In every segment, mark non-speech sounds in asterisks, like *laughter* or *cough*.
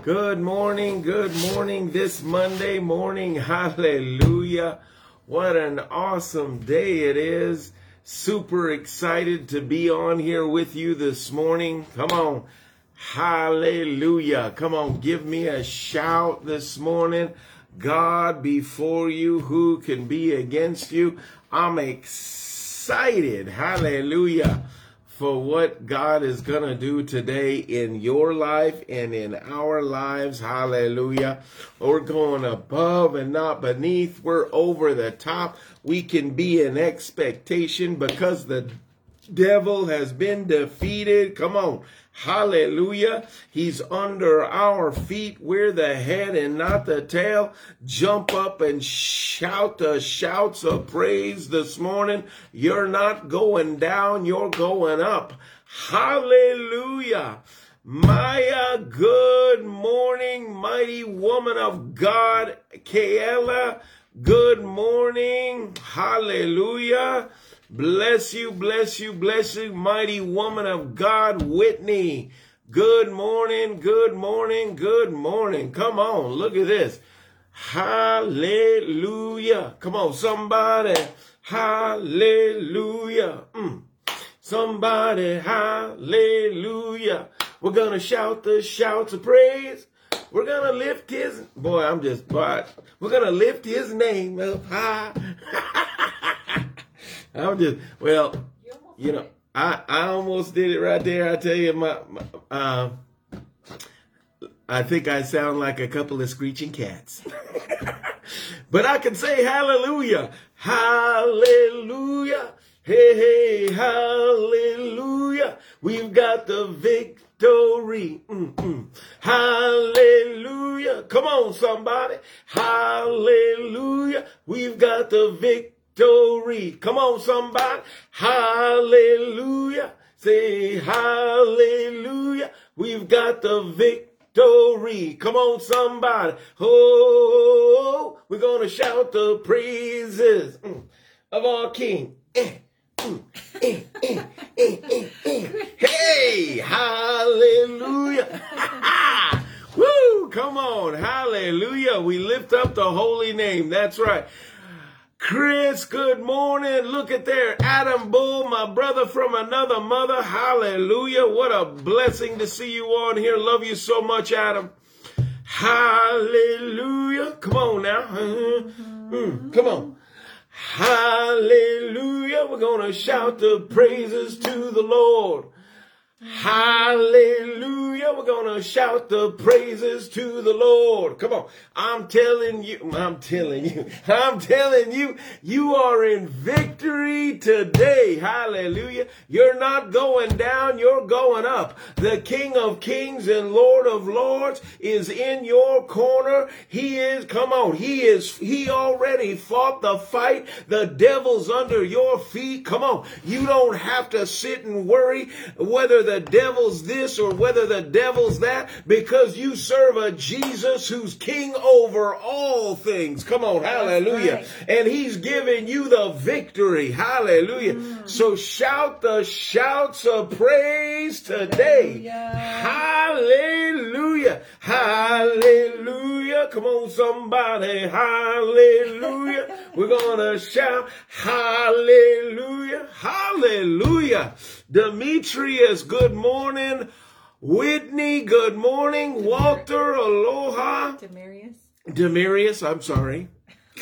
Good morning, good morning this Monday morning. Hallelujah. What an awesome day it is. Super excited to be on here with you this morning. Come on. Hallelujah. Come on, give me a shout this morning. God before you, who can be against you? I'm excited. Hallelujah for what God is going to do today in your life and in our lives. Hallelujah. We're going above and not beneath. We're over the top. We can be in expectation because the devil has been defeated. Come on. Hallelujah. He's under our feet. We're the head and not the tail. Jump up and shout the shouts of praise this morning. You're not going down, you're going up. Hallelujah. Maya, good morning, mighty woman of God. Kayla, good morning. Hallelujah. Bless you, bless you, bless you, mighty woman of God, Whitney. Good morning, good morning, good morning. Come on, look at this. Hallelujah. Come on, somebody. Hallelujah. Mm. Somebody, hallelujah. We're to shout the shouts of praise. We're to lift his, boy, I'm just, boy, we're to lift his name up high. *laughs* I'm just well, you know, I I almost did it right there. I tell you, my, my uh, I think I sound like a couple of screeching cats, *laughs* but I can say hallelujah, hallelujah, hey hey, hallelujah. We've got the victory. Mm-mm. Hallelujah. Come on, somebody. Hallelujah. We've got the victory victory. Come on, somebody. Hallelujah. Say hallelujah. We've got the victory. Come on, somebody. Oh, we're going to shout the praises mm, of our King. Eh, mm, eh, eh, hey, hallelujah. *laughs* Woo, come on. Hallelujah. We lift up the holy name. That's right. Chris, good morning. Look at there. Adam Bull, my brother from another mother. Hallelujah. What a blessing to see you on here. Love you so much, Adam. Hallelujah. Come on now. Mm, come on. Hallelujah. We're going to shout the praises to the Lord. Hallelujah. We're going to shout the praises to the Lord. Come on. I'm telling you, I'm telling you, *laughs* I'm telling you, you are in victory today. Hallelujah. You're not going down, you're going up. The King of Kings and Lord of Lords is in your corner. He is, come on, he is, he already fought the fight. The devil's under your feet. Come on. You don't have to sit and worry whether the the devil's this or whether the devil's that because you serve a Jesus who's king over all things. Come on, hallelujah. Right. And he's giving you the victory. Hallelujah. Mm. So shout the shouts of praise today. Hallelujah. Hallelujah. Come on, somebody. Hallelujah. *laughs* We're going to shout hallelujah. Hallelujah. Demetrius, good morning. Whitney, good morning. Walter, aloha. Demarius. Demarius, I'm sorry. *laughs*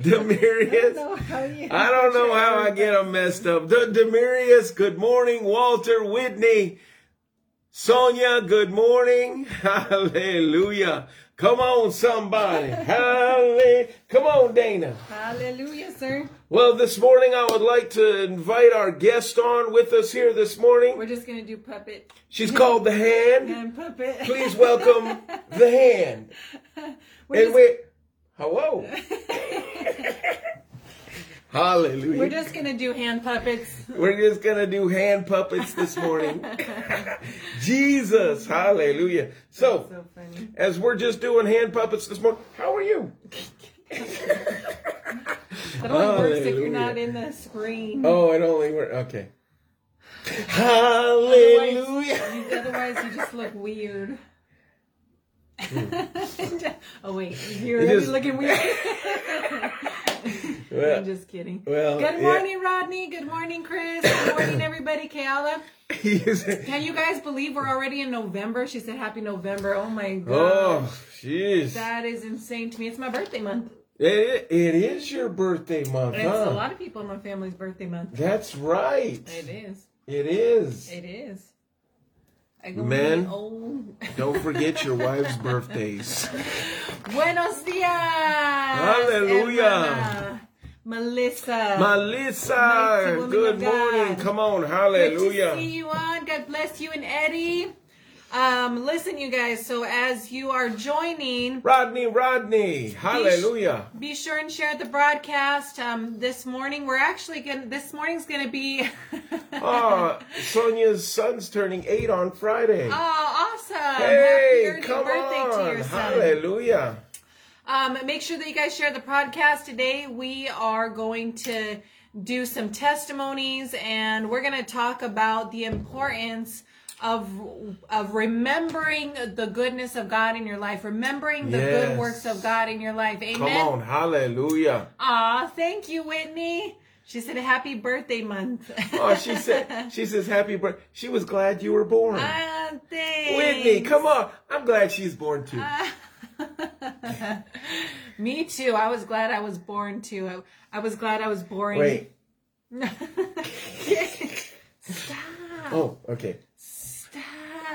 Demarius. I don't know how I get them messed up. De- Demarius, good morning. Walter, Whitney. Sonia, good morning. *laughs* Hallelujah. Come on, somebody. Hallelujah. Come on, Dana. Hallelujah, sir. Well, this morning I would like to invite our guest on with us here this morning. We're just going to do puppet. She's called the hand. *laughs* Hand puppet. Please welcome the hand. *laughs* We're and just... we hello. *laughs* Hallelujah. We're just going to do hand puppets. We're just going to do hand puppets this morning. *laughs* Jesus. Hallelujah. So, so as we're just doing hand puppets this morning, how are you? *laughs* it only works if you're not in the screen. Oh, it only works. Okay. Hallelujah. Otherwise, otherwise, you just look weird. Hmm. *laughs* oh wait, you're looking weird. Well, I'm just kidding. well, Good yeah. morning, Rodney. Good morning, Chris. Good *coughs* morning, everybody. Kayla. Can you guys believe we're already in November? She said happy November. Oh my oh, god. oh, jeez. That is insane to me. It's my birthday month. It, it is your birthday month, It's huh? a lot of people in my family's birthday month. That's right. It is. It is. It is. I Men. Don't forget your *laughs* wife's birthdays. Buenos dias. Hallelujah. Melissa. Melissa, good morning. Come on, hallelujah. Good to see you on. God bless you and Eddie. Um, listen, you guys. So as you are joining, Rodney, Rodney, hallelujah. be sure and share the broadcast. Um, this morning we're actually gonna. This morning's gonna be. Oh, *laughs* Sonia's son's turning eight on Friday. Oh, awesome! Happy hey, early come birthday to on, your son. hallelujah. Um, make sure that you guys share the podcast today. We are going to do some testimonies and we're going to talk about the importance of of remembering the goodness of God in your life, remembering the Yes. good works of God in your life. Amen. Come on, hallelujah. Aw, thank you, Whitney. She said happy birthday month. Oh, she said, she says, happy birthday. She was glad you were born. Ah, thanks. Whitney, come on. I'm glad she's born too. *laughs* Me too. I was glad I was born too. I, I was glad I was born. Wait. *laughs* Stop. Oh, okay.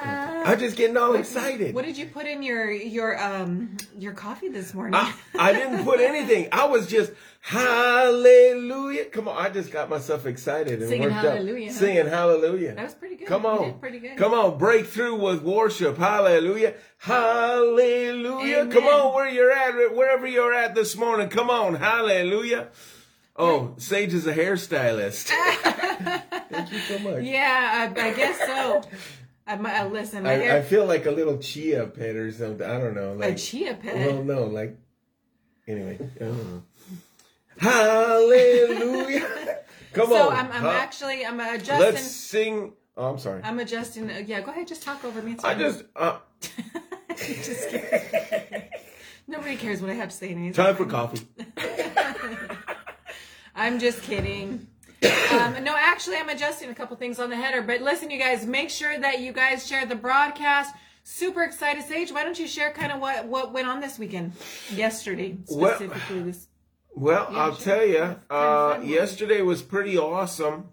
I'm just getting all excited. What did you put in your your um your coffee this morning? I, I didn't put anything. I was just hallelujah. Come on, I just got myself excited and Singing worked hallelujah, up. huh? Singing hallelujah. that was pretty good. Come on. pretty good. Come on, break through with worship. Hallelujah. Hallelujah. Come on, where you're at, wherever you're at this morning. Come on. Hallelujah. Oh, Sage is a hairstylist. *laughs* Thank you so much. Yeah, I, I guess so. I, uh, listen, I, I feel like a little chia pet or something. I don't know. Like, a chia pet. Well, no, like anyway. I don't know. Hallelujah! *laughs* Come so on. So I'm, I'm huh? actually I'm adjusting. Let's sing. Oh, I'm sorry. I'm adjusting. uh, Yeah, go ahead. Just talk over me. I just uh, *laughs* just kidding. Nobody cares what I have to say. Anyways. time for coffee. *laughs* I'm just kidding. Um, no, actually, I'm adjusting a couple things on the header. But listen, you guys, make sure that you guys share the broadcast. Super excited, Sage. Why don't you share kind of what what went on this weekend, yesterday Well- specifically? this Well, Yeah, I'll sure. tell you. Uh, yesterday was pretty awesome.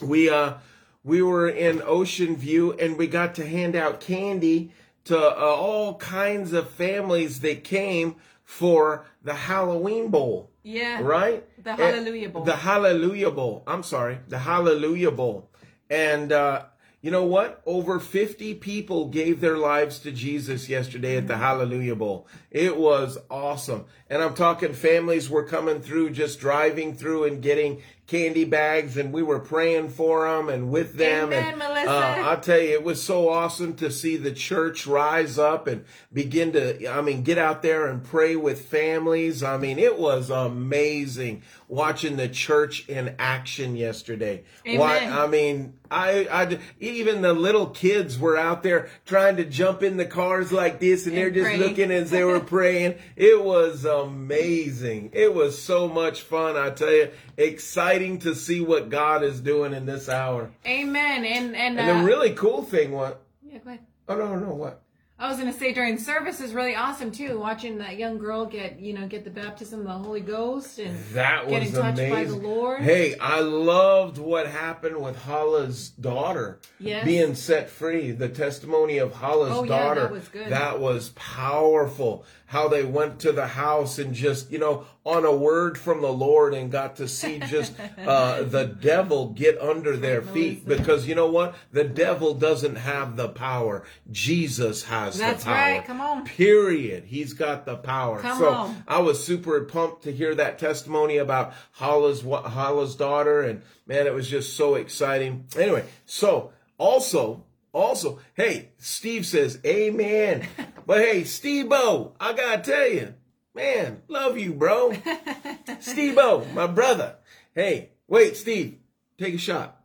We uh, we were in Ocean View and we got to hand out candy to uh, all kinds of families that came for the Halloween Bowl. Yeah, right? The Hallelujah Bowl. The Hallelujah Bowl. I'm sorry, the Hallelujah Bowl. And uh, you know what? Over 50 people gave their lives to Jesus yesterday at the Mm-hmm. Hallelujah Bowl. It was awesome. And I'm talking families were coming through, just driving through and getting candy bags, and we were praying for them and with them. Amen, and Melissa. Uh, I'll tell you, it was so awesome to see the church rise up and begin to, I mean, get out there and pray with families. I mean, it was amazing watching the church in action yesterday. Why, Amen. I mean, I, I, even the little kids were out there trying to jump in the cars like this and, they're just pray. looking as they were praying. *laughs* It was amazing. It was so much fun. I tell you, exciting to see what God is doing in this hour. Amen. And and, And uh, the really cool thing was, yeah, go ahead. oh no, no, what? I was gonna say during service is really awesome too. Watching that young girl get you know get the baptism of the Holy Ghost and That was getting touched amazing. by the Lord. Hey, I loved what happened with Hala's daughter Yes. being set free. The testimony of Hala's Oh, yeah, that daughter. was good. That was powerful. How they went to the house and just, you know, on a word from the Lord and got to see just *laughs* uh, the devil get under their feet. Because you know what? The devil doesn't have the power. Jesus has That's the power. right. Come on. Period. He's got the power. Come so on. I was super pumped to hear that testimony about Hala's Hala's daughter, and man, it was just so exciting. Anyway, so also, also, hey, Steve says, Amen. *laughs* but hey, Steve-O, I gotta tell you, man, love you, bro. *laughs* Steve-O, my brother. Hey, wait, Steve, take a shot.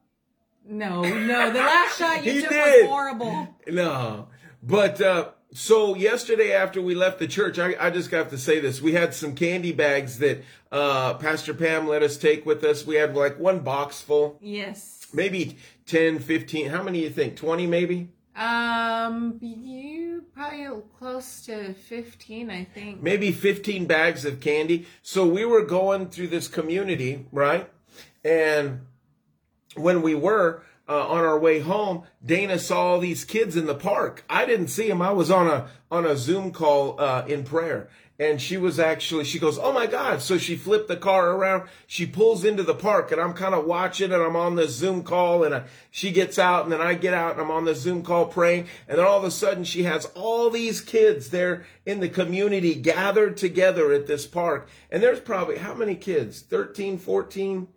No, no, the last *laughs* shot you took did. was horrible. No, but uh, so yesterday after we left the church, I, I just got to say this. We had some candy bags that uh, Pastor Pam let us take with us. We had like one box full, Yes. Maybe 10, 15. How many do you think? 20 maybe? Um, you probably close to 15, I think. maybe 15 bags of candy. So we were going through this community, right? And when we were uh, on our way home, Dana saw all these kids in the park. I didn't see them. I was on a on a Zoom call uh, in prayer, and she was actually she goes, "Oh my God!" So she flipped the car around. She pulls into the park, and I'm kind of watching, and I'm on the Zoom call, and I, she gets out, and then I get out, and I'm on the Zoom call praying, and then all of a sudden she has all these kids there in the community gathered together at this park, and there's probably how many kids? 13, 14?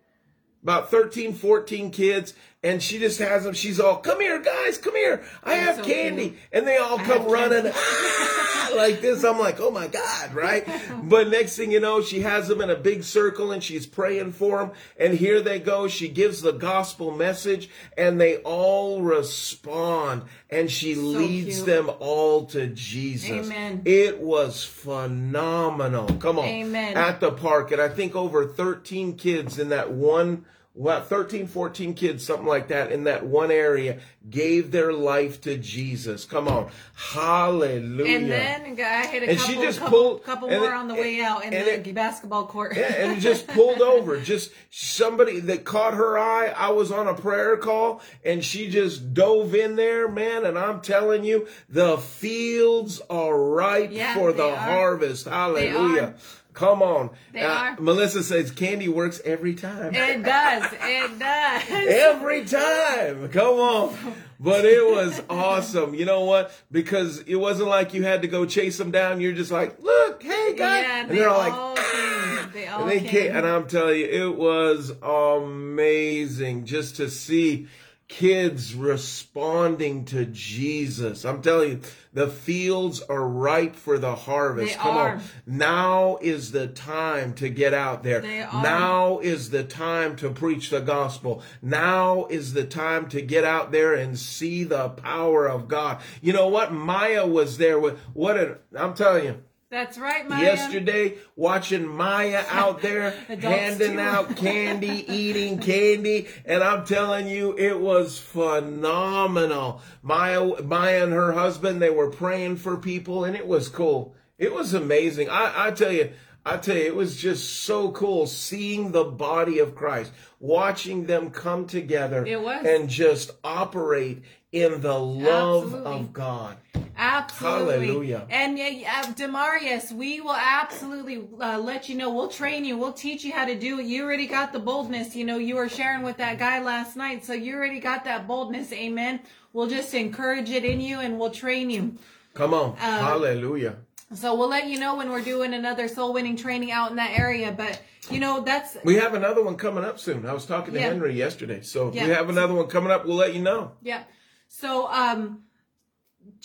about 13, 14 kids, and she just has them. She's all, come here, guys, come here. I have so candy. cute. And they all come running "Ah," *laughs* like this. I'm like, oh my God, right? but next thing you know, she has them in a big circle and she's praying for them. And here they go. She gives the gospel message and they all respond. And she leads cute. them all to Jesus. Amen. It was phenomenal. Come on. Amen. At the park. And I think over 13 kids in that one, well, 13, 14 kids, something like that, in that one area gave their life to Jesus. Come on. Hallelujah. And then I hit a And she couple, just couple, pulled- couple more it- on the way out in the it- basketball court. Yeah, and just *laughs* pulled over. Just somebody that caught her eye. I was on a prayer call and she just dove in there, man. And I'm telling you, the fields are ripe Yeah, for the are. harvest. Hallelujah. Come on. Uh, are. Melissa says candy works every time. it *laughs* does. It does. Every time. Come on. But it was awesome. You know what? Because it wasn't like you had to go chase them down. You're just like, look, hey, guys. Yeah, and they they're all all like. They all and they came. came, and I'm telling you, it was amazing just to see kids responding to Jesus. I'm telling you, the fields are ripe for the harvest. They Come are. on. Now is the time to get out there. They are. Now is the time to preach the gospel. Now is the time to get out there and see the power of God. You know what? Maya was there with what an, I'm telling you, That's right, Maya. yesterday watching Maya out *laughs* there handing too. out candy, *laughs* eating candy, and I'm telling you, it was phenomenal. Maya, Maya and her husband, they were praying for people, and it was cool. It was amazing. I, I tell you. I tell you, it was just so cool seeing the body of Christ, watching them come together and just operate in the love Absolutely. of God. Absolutely. Hallelujah. And uh, Demarius, we will absolutely uh, let you know. We'll train you. We'll teach you how to do it. You already got the boldness. You know, you were sharing with that guy last night. So you already got that boldness. Amen. We'll just encourage it in you and we'll train you. Come on. Uh, Hallelujah. So we'll let you know when we're doing another soul winning training out in that area. But, you know, that's, We have another one coming up soon. I was talking to Yeah. Henry yesterday. So Yeah. we have another one coming up, we'll let you know. Yeah. So, um,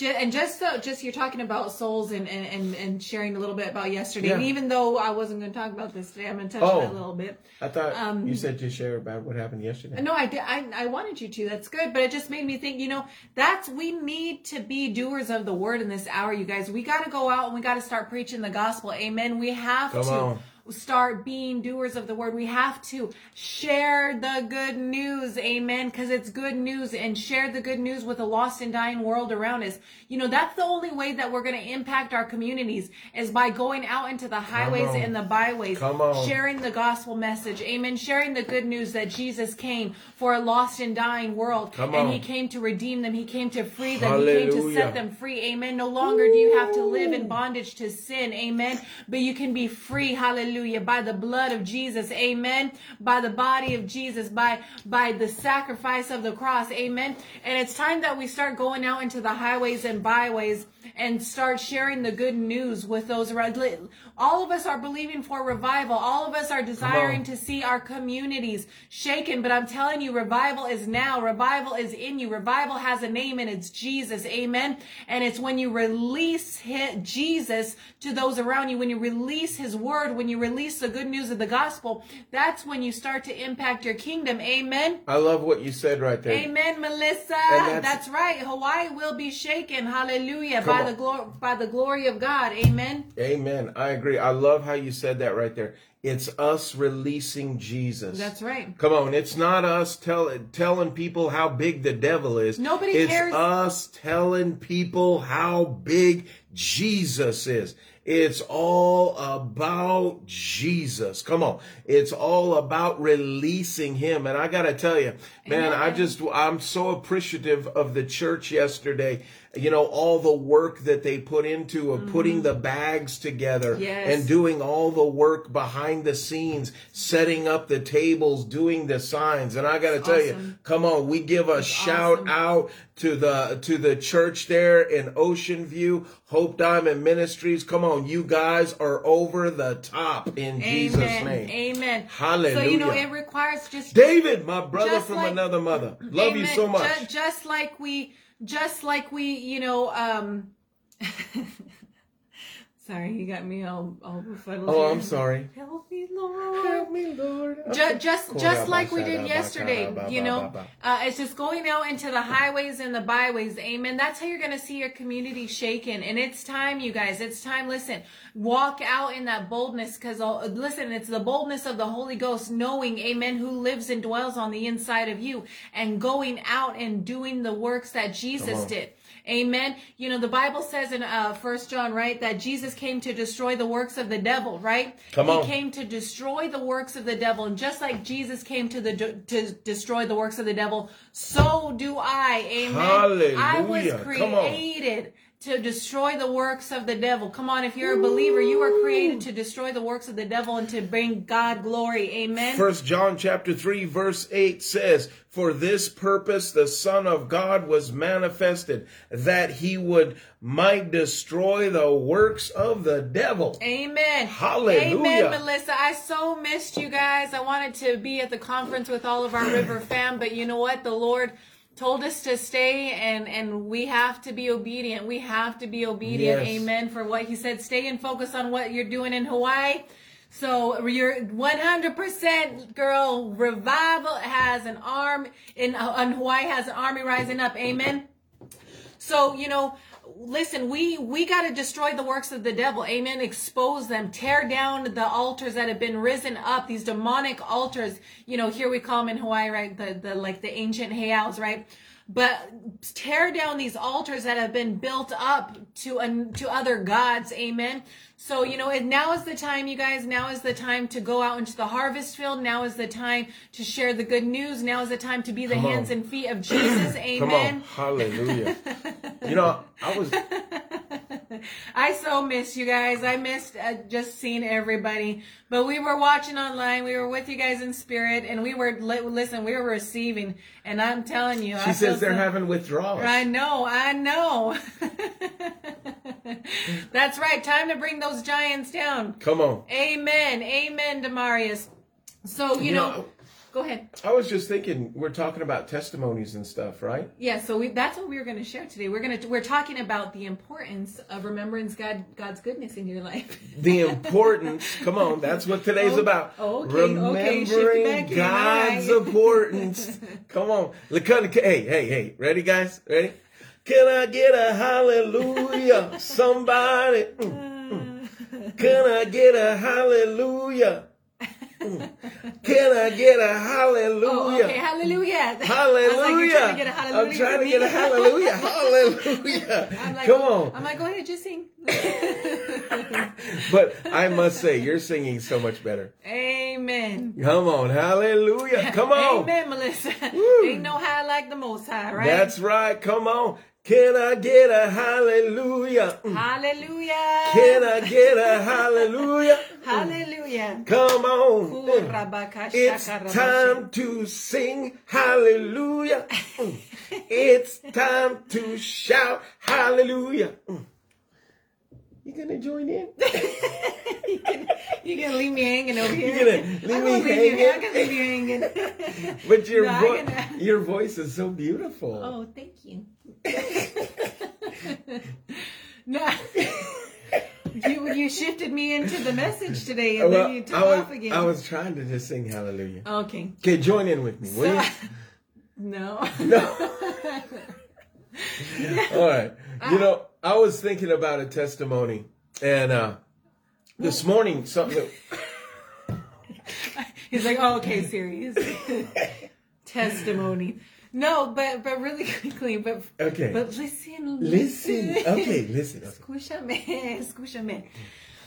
and just so, just you're talking about souls and, and, and, and sharing a little bit about yesterday. Yeah. And even though I wasn't going to talk about this today, I'm going to touch Oh. on it a little bit. I thought Um, you said to share about what happened yesterday. No, I did. I, I wanted you to. That's good. But it just made me think, you know, that's, we need to be doers of the word in this hour, you guys. We got to go out and we got to start preaching the gospel. Amen. We have Come to. on. Start being doers of the word. We have to share the good news. Amen. Because it's good news and share the good news with a lost and dying world around us. You know, that's the only way that we're going to impact our communities is by going out into the highways and the byways. Sharing the gospel message. Amen. Sharing the good news that Jesus came for a lost and dying world. And he came to redeem them. He came to free them. He came to set them free. Amen. No longer do you have to live in bondage to sin. Amen. But you can be free. Hallelujah. By the blood of Jesus. Amen. By the body of Jesus. By, by the sacrifice of the cross. Amen. And it's time that we start going out into the highways and byways and start sharing the good news with those around. All of us are believing for revival. All of us are desiring to see our communities shaken. But I'm telling you, revival is now. Revival is in you. Revival has a name and it's Jesus. Amen. And it's when you release hi- Jesus to those around you, when you release his word, when you release the good news of the gospel, that's when you start to impact your kingdom. Amen. I love what you said right there. Amen, Melissa. That's, that's- right. Hawaii will be shaken. Hallelujah. By on. the glory by the glory of God. Amen. Amen. I agree. I love how you said that right there. It's us releasing Jesus. That's right. Come on, it's not us tell, telling people how big the devil is. Nobody it's cares. us telling people how big Jesus is. It's all about Jesus. Come on. It's all about releasing him. And I got to tell you, man, I just, I'm so appreciative of the church yesterday. You know, all the work that they put into of putting the bags together Mm-hmm. Yes. and doing all the work behind the scenes, setting up the tables, doing the signs. And I got to tell you, come on, we give a shout awesome. out to the to the church there in Ocean View, Hope Diamond Ministries. Come on, you guys are over the top in Jesus' name. Amen. Hallelujah. So you know it requires just David, my brother from like- another mother. Love you so much. Ju- just like we, just like we, you know, um. *laughs* Sorry, you got me all all befuddled. oh, here. I'm sorry. Help me, Lord. Help me, Lord. Ju- just just like we did yesterday you know uh, it's just going out into the highways and the byways amen that's how you're gonna see your community shaken and it's time you guys it's time listen walk out in that boldness because listen it's the boldness of the holy ghost knowing amen who lives and dwells on the inside of you and going out and doing the works that jesus did Amen. You know, the Bible says in uh first John, right, that Jesus came to destroy the works of the devil, right? Come on. he came to destroy the works of the devil. And just like Jesus came to the to destroy the works of the devil, so do I. Amen. I was Hallelujah. Come on. created to destroy the works of the devil. Come on, if you're a believer, you were created to destroy the works of the devil and to bring God glory. Amen. First John chapter 3 verse 8 says, For this purpose the Son of God was manifested, that he would might destroy the works of the devil. Amen. Hallelujah. Amen, Melissa. I so missed you guys. I wanted to be at the conference with all of our River fam, but you know what? The Lord told us to stay and and we have to be obedient. We have to be obedient. Yes. Amen. For what he said, stay and focus on what you're doing in Hawaii. So you're 100% girl. Revival has an arm in, uh, in Hawaii has an army rising up. Amen. So, you know, listen, we we got to destroy the works of the devil. Amen. Expose them. Tear down the altars that have been risen up. These demonic altars. You know, here we call them in Hawaii, right? The the like the ancient heiaus, right? But tear down these altars that have been built up to to other gods. Amen. So you know, and now is the time, you guys. Now is the time to go out into the harvest field. Now is the time to share the good news. Now is the time to be the Come on. hands and feet of Jesus. Amen. *clears throat* Come on. Hallelujah. *laughs* you know, I was *laughs* I so miss you guys. I missed uh, just seeing everybody. But we were watching online. We were with you guys in spirit, and we were li- listen. We were receiving, and I'm telling you, she I says they're so- having withdrawals. I know, I know. *laughs* That's right. Time to bring those giants down. Come on. Amen. Amen, Demarius. So you, You know, know- go ahead. I was just thinking we're talking about testimonies and stuff, right? Yeah, so we, that's what we were going to share today. We're going to we're talking about the importance of remembrance God God's goodness in your life. The importance, come on, that's what today's Oh, about. okay, okay, shift it back Remembering in, God's right. importance. Come on. Hey, hey, hey. Ready, guys? Ready? Can I get a hallelujah? *laughs* Somebody. Mm, mm. Can I get a hallelujah? Mm. Can I get a hallelujah? Oh, okay, hallelujah. Hallelujah. I was like, trying to get a hallelujah. I'm trying to get a hallelujah. Hallelujah. I'm like, Come oh, on. I'm like, go ahead, just sing. *laughs* *laughs* But I must say, you're singing so much better. Amen. Come on. Hallelujah. Come on. Amen, Melissa. Woo. Ain't no high like the most high, right? That's right. Come on. Can I get a hallelujah? Mm. Hallelujah. Can I get a hallelujah? *laughs* Hallelujah. Come on. Mm. It's time to sing hallelujah. Mm. *laughs* It's time to shout hallelujah. You gonna join in? *laughs* You gonna leave me hanging over here? You're gonna leave I'm me gonna leave you- hanging? I'm gonna leave you hanging. *laughs* But your No, I vo- can- uh, your voice is so beautiful. Oh, thank you. *laughs* no. you you shifted me into the message today, and Well, then you took was, off again. I was trying to just sing hallelujah. okay. Okay, join in with me, will you? no. No. All right. You know, I was thinking about a testimony, and uh, this morning something. *laughs* He's like, oh, okay, serious. *laughs* Testimony. No, but but really quickly, but Okay. but listen, Listen. Okay, listen. okay. *laughs* Escúchame, escúchame.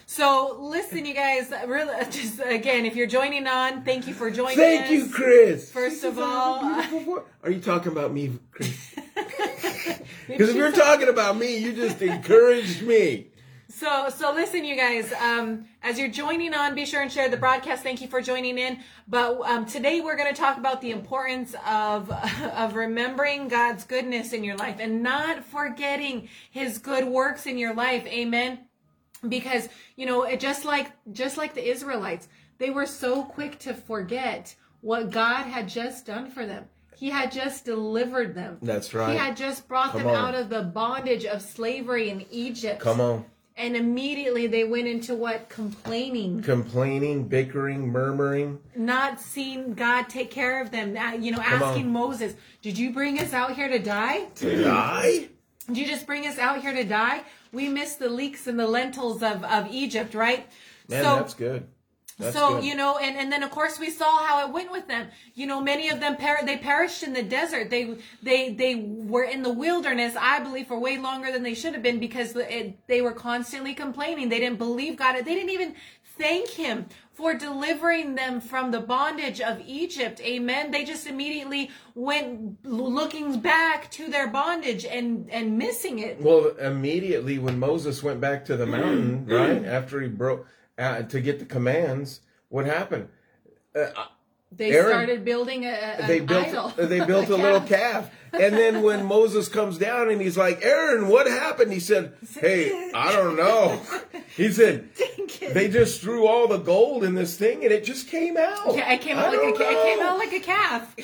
So listen, you guys. Really, *laughs* just again, if you're joining on, thank you for joining. Thank us. you, Chris. First She of says I have a all, are you talking about me, Chris? *laughs* Because if you're talking about me, you just encouraged me. So, so listen, you guys. Um, as you're joining on, be sure and share the broadcast. Thank you for joining in. But um, today we're going to talk about the importance of *laughs* of remembering God's goodness in your life and not forgetting His good works in your life. Amen. Because you know, it just like just like the Israelites, they were so quick to forget what God had just done for them. He had just delivered them. That's right. He had just brought Come them on. out of the bondage of slavery in Egypt. Come on. And immediately they went into what? Complaining. Complaining, bickering, murmuring. Not seeing God take care of them. You know, Come on. asking Moses, Did you bring us out here to die? To die? Did you just bring us out here to die? We missed the leeks and the lentils of, of Egypt, right? Man, so that's good. That's so good. you know, and, and then of course we saw how it went with them. You know, many of them per- they perished in the desert. They they they were in the wilderness, I believe, for way longer than they should have been because it, they were constantly complaining. They didn't believe God. They didn't even thank Him for delivering them from the bondage of Egypt. Amen. They just immediately went looking back to their bondage and and missing it. Well, immediately when Moses went back to the mm-hmm. mountain, right mm-hmm. after he broke uh, to get the commands, what happened? Uh, They Aaron, started building a, a They built idol. *laughs* they built *laughs* a little calf, and then when Moses comes down and he's like, "Aaron, what happened?" He said, "Hey, I don't know." *laughs* He said, "They just threw all the gold in this thing, and it just came out." Yeah, I came out like a don't ca- I came out like a calf.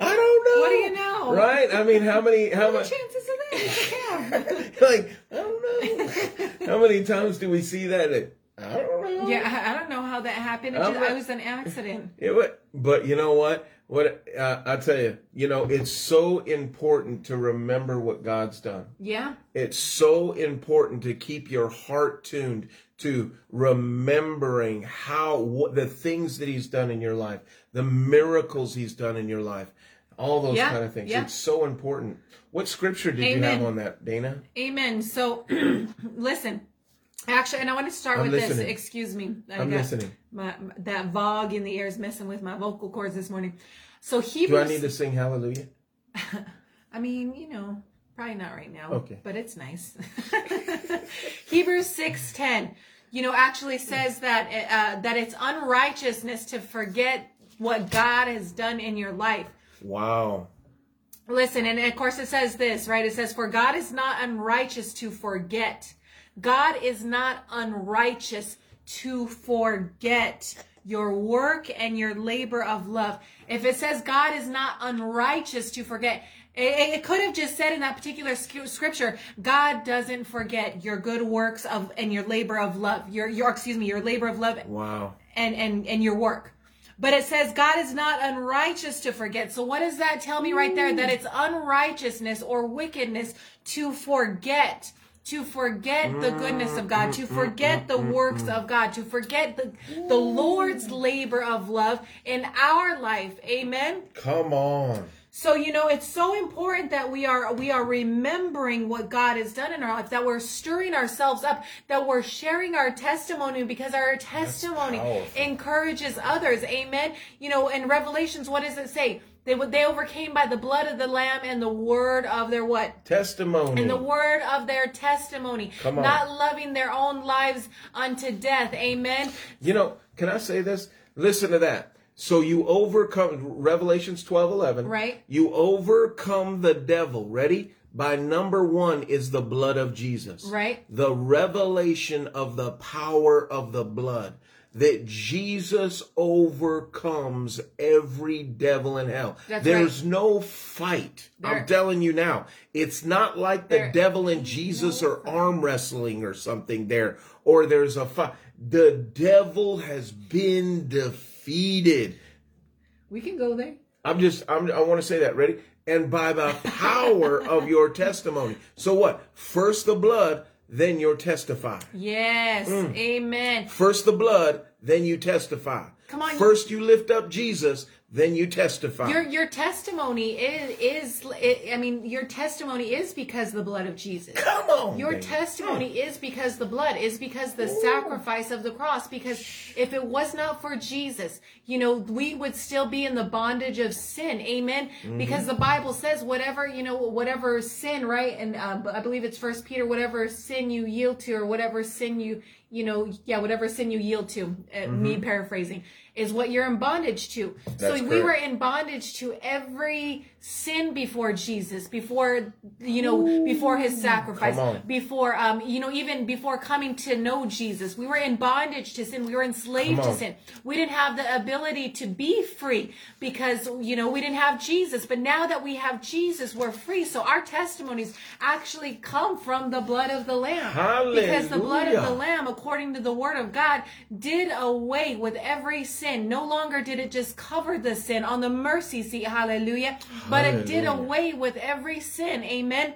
I don't know. What do you know? Right? I mean, how many? How are much? chances of that? It's a calf. like I don't know. How many times do we see that? I don't know. yeah, I, don't know how that happened. It, just, was an accident. *laughs* It wa- but you know what? What uh, I tell you, you know, it's so important to remember what God's done. Yeah, It's so important to keep your heart tuned to remembering how what the things that He's done in your life, the miracles He's done in your life, all those Yeah, kind of things. yeah. It's so important. What scripture did you have on that, Dana? amen. So, *clears throat* listen. Actually, and I want to start I'm with this. Excuse me. I I'm got listening. My, my- that fog in the air is messing with my vocal cords this morning. So Do Hebrews. I need to sing Hallelujah? *laughs* I mean, you know, probably not right now. Okay. But it's nice. *laughs* Hebrews six ten, you know, actually says that uh, that it's unrighteousness to forget what God has done in your life. Wow. Listen, and of course it says this, right? It says, "For God is not unrighteous to forget. God is not unrighteous to forget." Your work and your labor of love. If it says God is not unrighteous to forget, it, could have just said in that particular scripture, God doesn't forget your good works of and your labor of love. Your your excuse me, your labor of love Wow. and and and your work. But it says God is not unrighteous to forget. So what does that tell me right there? That it's unrighteousness or wickedness to forget. To forget the goodness of God, to mm, mm, forget mm, the works of God, to forget the, the Lord's labor of love in our life. Amen. Come on. So you know it's so important that we are we are remembering what God has done in our life, that we're stirring ourselves up, that we're sharing our testimony because our testimony encourages others. Amen. You know, in Revelations, what does it say? They would they overcame by the blood of the Lamb and the word of their what? Testimony. And the word of their testimony, Come on. not loving their own lives unto death. Amen. You know, can I say this? Listen to that. So you overcome Revelations 12 11. Right. You overcome the devil. Ready? By number one is the blood of Jesus. Right. The revelation of the power of the blood. That Jesus overcomes every devil in hell. That's There's no fight. There- I'm telling you now. It's not like the There devil and Jesus are arm wrestling or something there, or there's a fight. The devil has been defeated. We can go there. I'm just, I'm, I want to say that. Ready? And by the power of your testimony. So what? First the blood, then you'll testify. Yes. Mm. Amen. First the blood, then you testify. Come on. First you lift up Jesus, then you testify. Your your testimony is is I mean your testimony is because of the blood of Jesus. Come on. Your baby. testimony is because the blood is because the sacrifice of the cross. Because if it was not for Jesus, you know, we would still be in the bondage of sin. Amen. Mm-hmm. Because the Bible says whatever you know, whatever sin, right? And um, I believe it's First Peter, whatever sin you yield to, or whatever sin you you know, yeah, whatever sin you yield to. Uh, Me paraphrasing is what you're in bondage to. That's so we correct. were in bondage to every sin before Jesus, before you know, before his sacrifice, before um, you know, even before coming to know Jesus. We were in bondage to sin. We were enslaved to sin. We didn't have the ability to be free because you know we didn't have Jesus. But now that we have Jesus, we're free. So our testimonies actually come from the blood of the Lamb. Because the blood of the Lamb, according to the Word of God, did away with every sin. No longer did it just cover the sin on the mercy seat. Hallelujah. But it did away with every sin. Amen.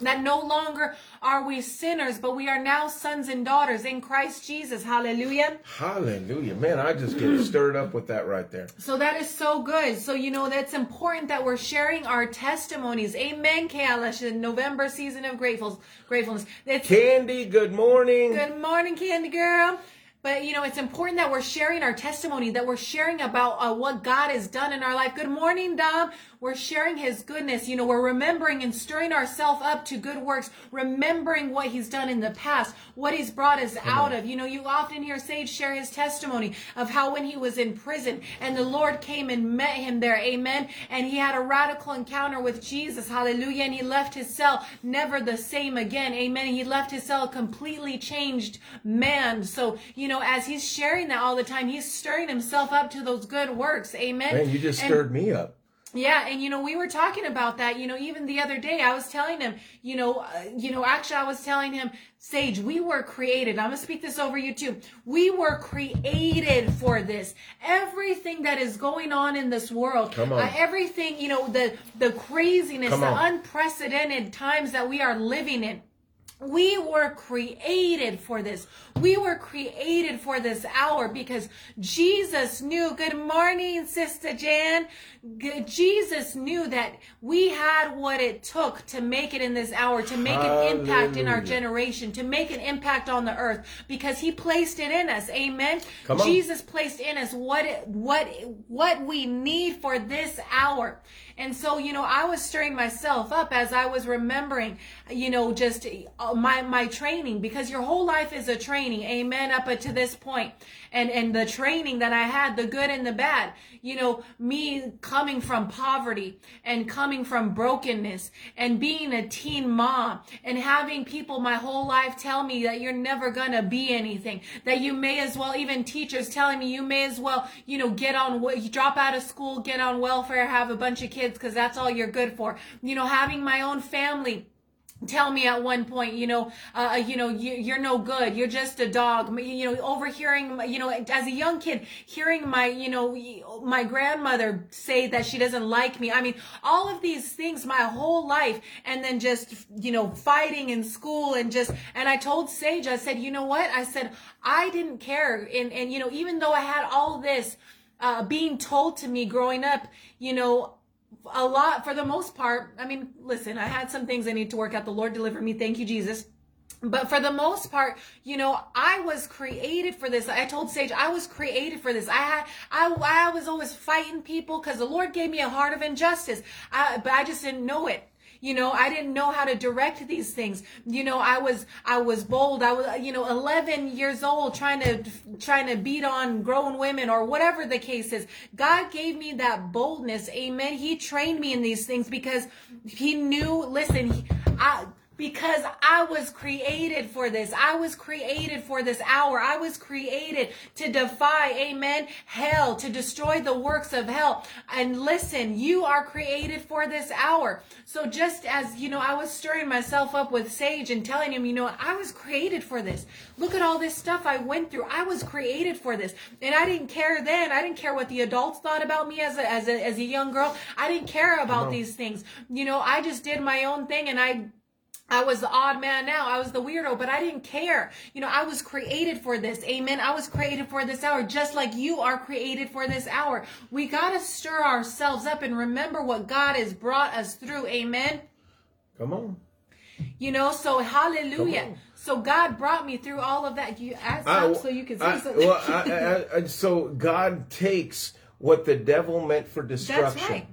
That no longer are we sinners, but we are now sons and daughters in Christ Jesus. Hallelujah. Hallelujah. Man, I just get *clears throat* stirred up with that right there. So that is so good. So you know that's important that we're sharing our testimonies. Amen, Kalish. The November season of grateful gratefulness. It's Candy, good morning. Good morning, Candy Girl. But you know, it's important that we're sharing our testimony, that we're sharing about uh, what God has done in our life. Good morning, Dom. We're sharing His goodness. You know, we're remembering and stirring ourselves up to good works, remembering what He's done in the past, what He's brought us out of. You know, you often hear Sage share his testimony of how when he was in prison and the Lord came and met him there, amen. And he had a radical encounter with Jesus, hallelujah. And he left his cell never the same again, amen. He left his cell a completely changed man. So, you know, as he's sharing that all the time, he's stirring himself up to those good works, amen. Man, you just And- stirred me up. Yeah, and you know we were talking about that. You know, even the other day I was telling him, you know, uh, you know, actually I was telling him, Sage, we were created. I'm gonna speak this over you too. We were created for this. Everything that is going on in this world, Come on. uh, everything, you know, the the craziness, the unprecedented times that we are living in. We were created for this. We were created for this hour because Jesus knew. Good morning, Sister Jan. Jesus knew that we had what it took to make it in this hour, to make an impact in our generation, to make an impact on the earth because he placed it in us. Amen. Jesus placed in us what it, what what we need for this hour. And so, you know, I was stirring myself up as I was remembering, you know, just uh, my my training because your whole life is a training. Amen. Up to this point. And and the training that I had, the good and the bad. You know, me coming from poverty and coming from brokenness and being a teen mom and having people my whole life tell me that you're never going to be anything, that you may as well, even teachers telling me you may as well, you know, get on, drop out of school, get on welfare, have a bunch of kids because that's all you're good for. You know, having my own family tell me at one point, you know, uh, you know, you, you're no good. You're just a dog. You know, overhearing, you know, as a young kid, hearing my, you know, my grandmother say that she doesn't like me. I mean, all of these things my whole life, and then just, you know, fighting in school and just, and I told Sage, I said, you know what? I said, I didn't care. And, and, you know, even though I had all this, uh, being told to me growing up, you know, a lot for the most part. I mean, listen, I had some things I need to work out. The Lord deliver me. Thank you, Jesus. But for the most part, you know, I was created for this. I told Sage I was created for this. I had, I, I was always fighting people because the Lord gave me a heart of injustice. I, but I just didn't know it. You know, I didn't know how to direct these things. You know, I was, I was bold. I was, you know, 11 years old trying to, trying to beat on grown women or whatever the case is. God gave me that boldness. Amen. He trained me in these things because he knew, listen, he, I, because I was created for this. I was created for this hour. I was created to defy, amen, hell, to destroy the works of hell. And listen, you are created for this hour. So just as, you know, I was stirring myself up with Sage and telling him, you know, I was created for this. Look at all this stuff I went through. I was created for this. And I didn't care then. I didn't care what the adults thought about me as a, as a, as a young girl. I didn't care about these things. You know, I just did my own thing and I I was the odd man now. I was the weirdo, but I didn't care. You know, I was created for this. Amen. I was created for this hour, just like you are created for this hour. We got to stir ourselves up and remember what God has brought us through. Amen. Come on. You know, so hallelujah. So God brought me through all of that. You ask I, so you can say I, something. Well, I, so God takes what the devil meant for destruction. right.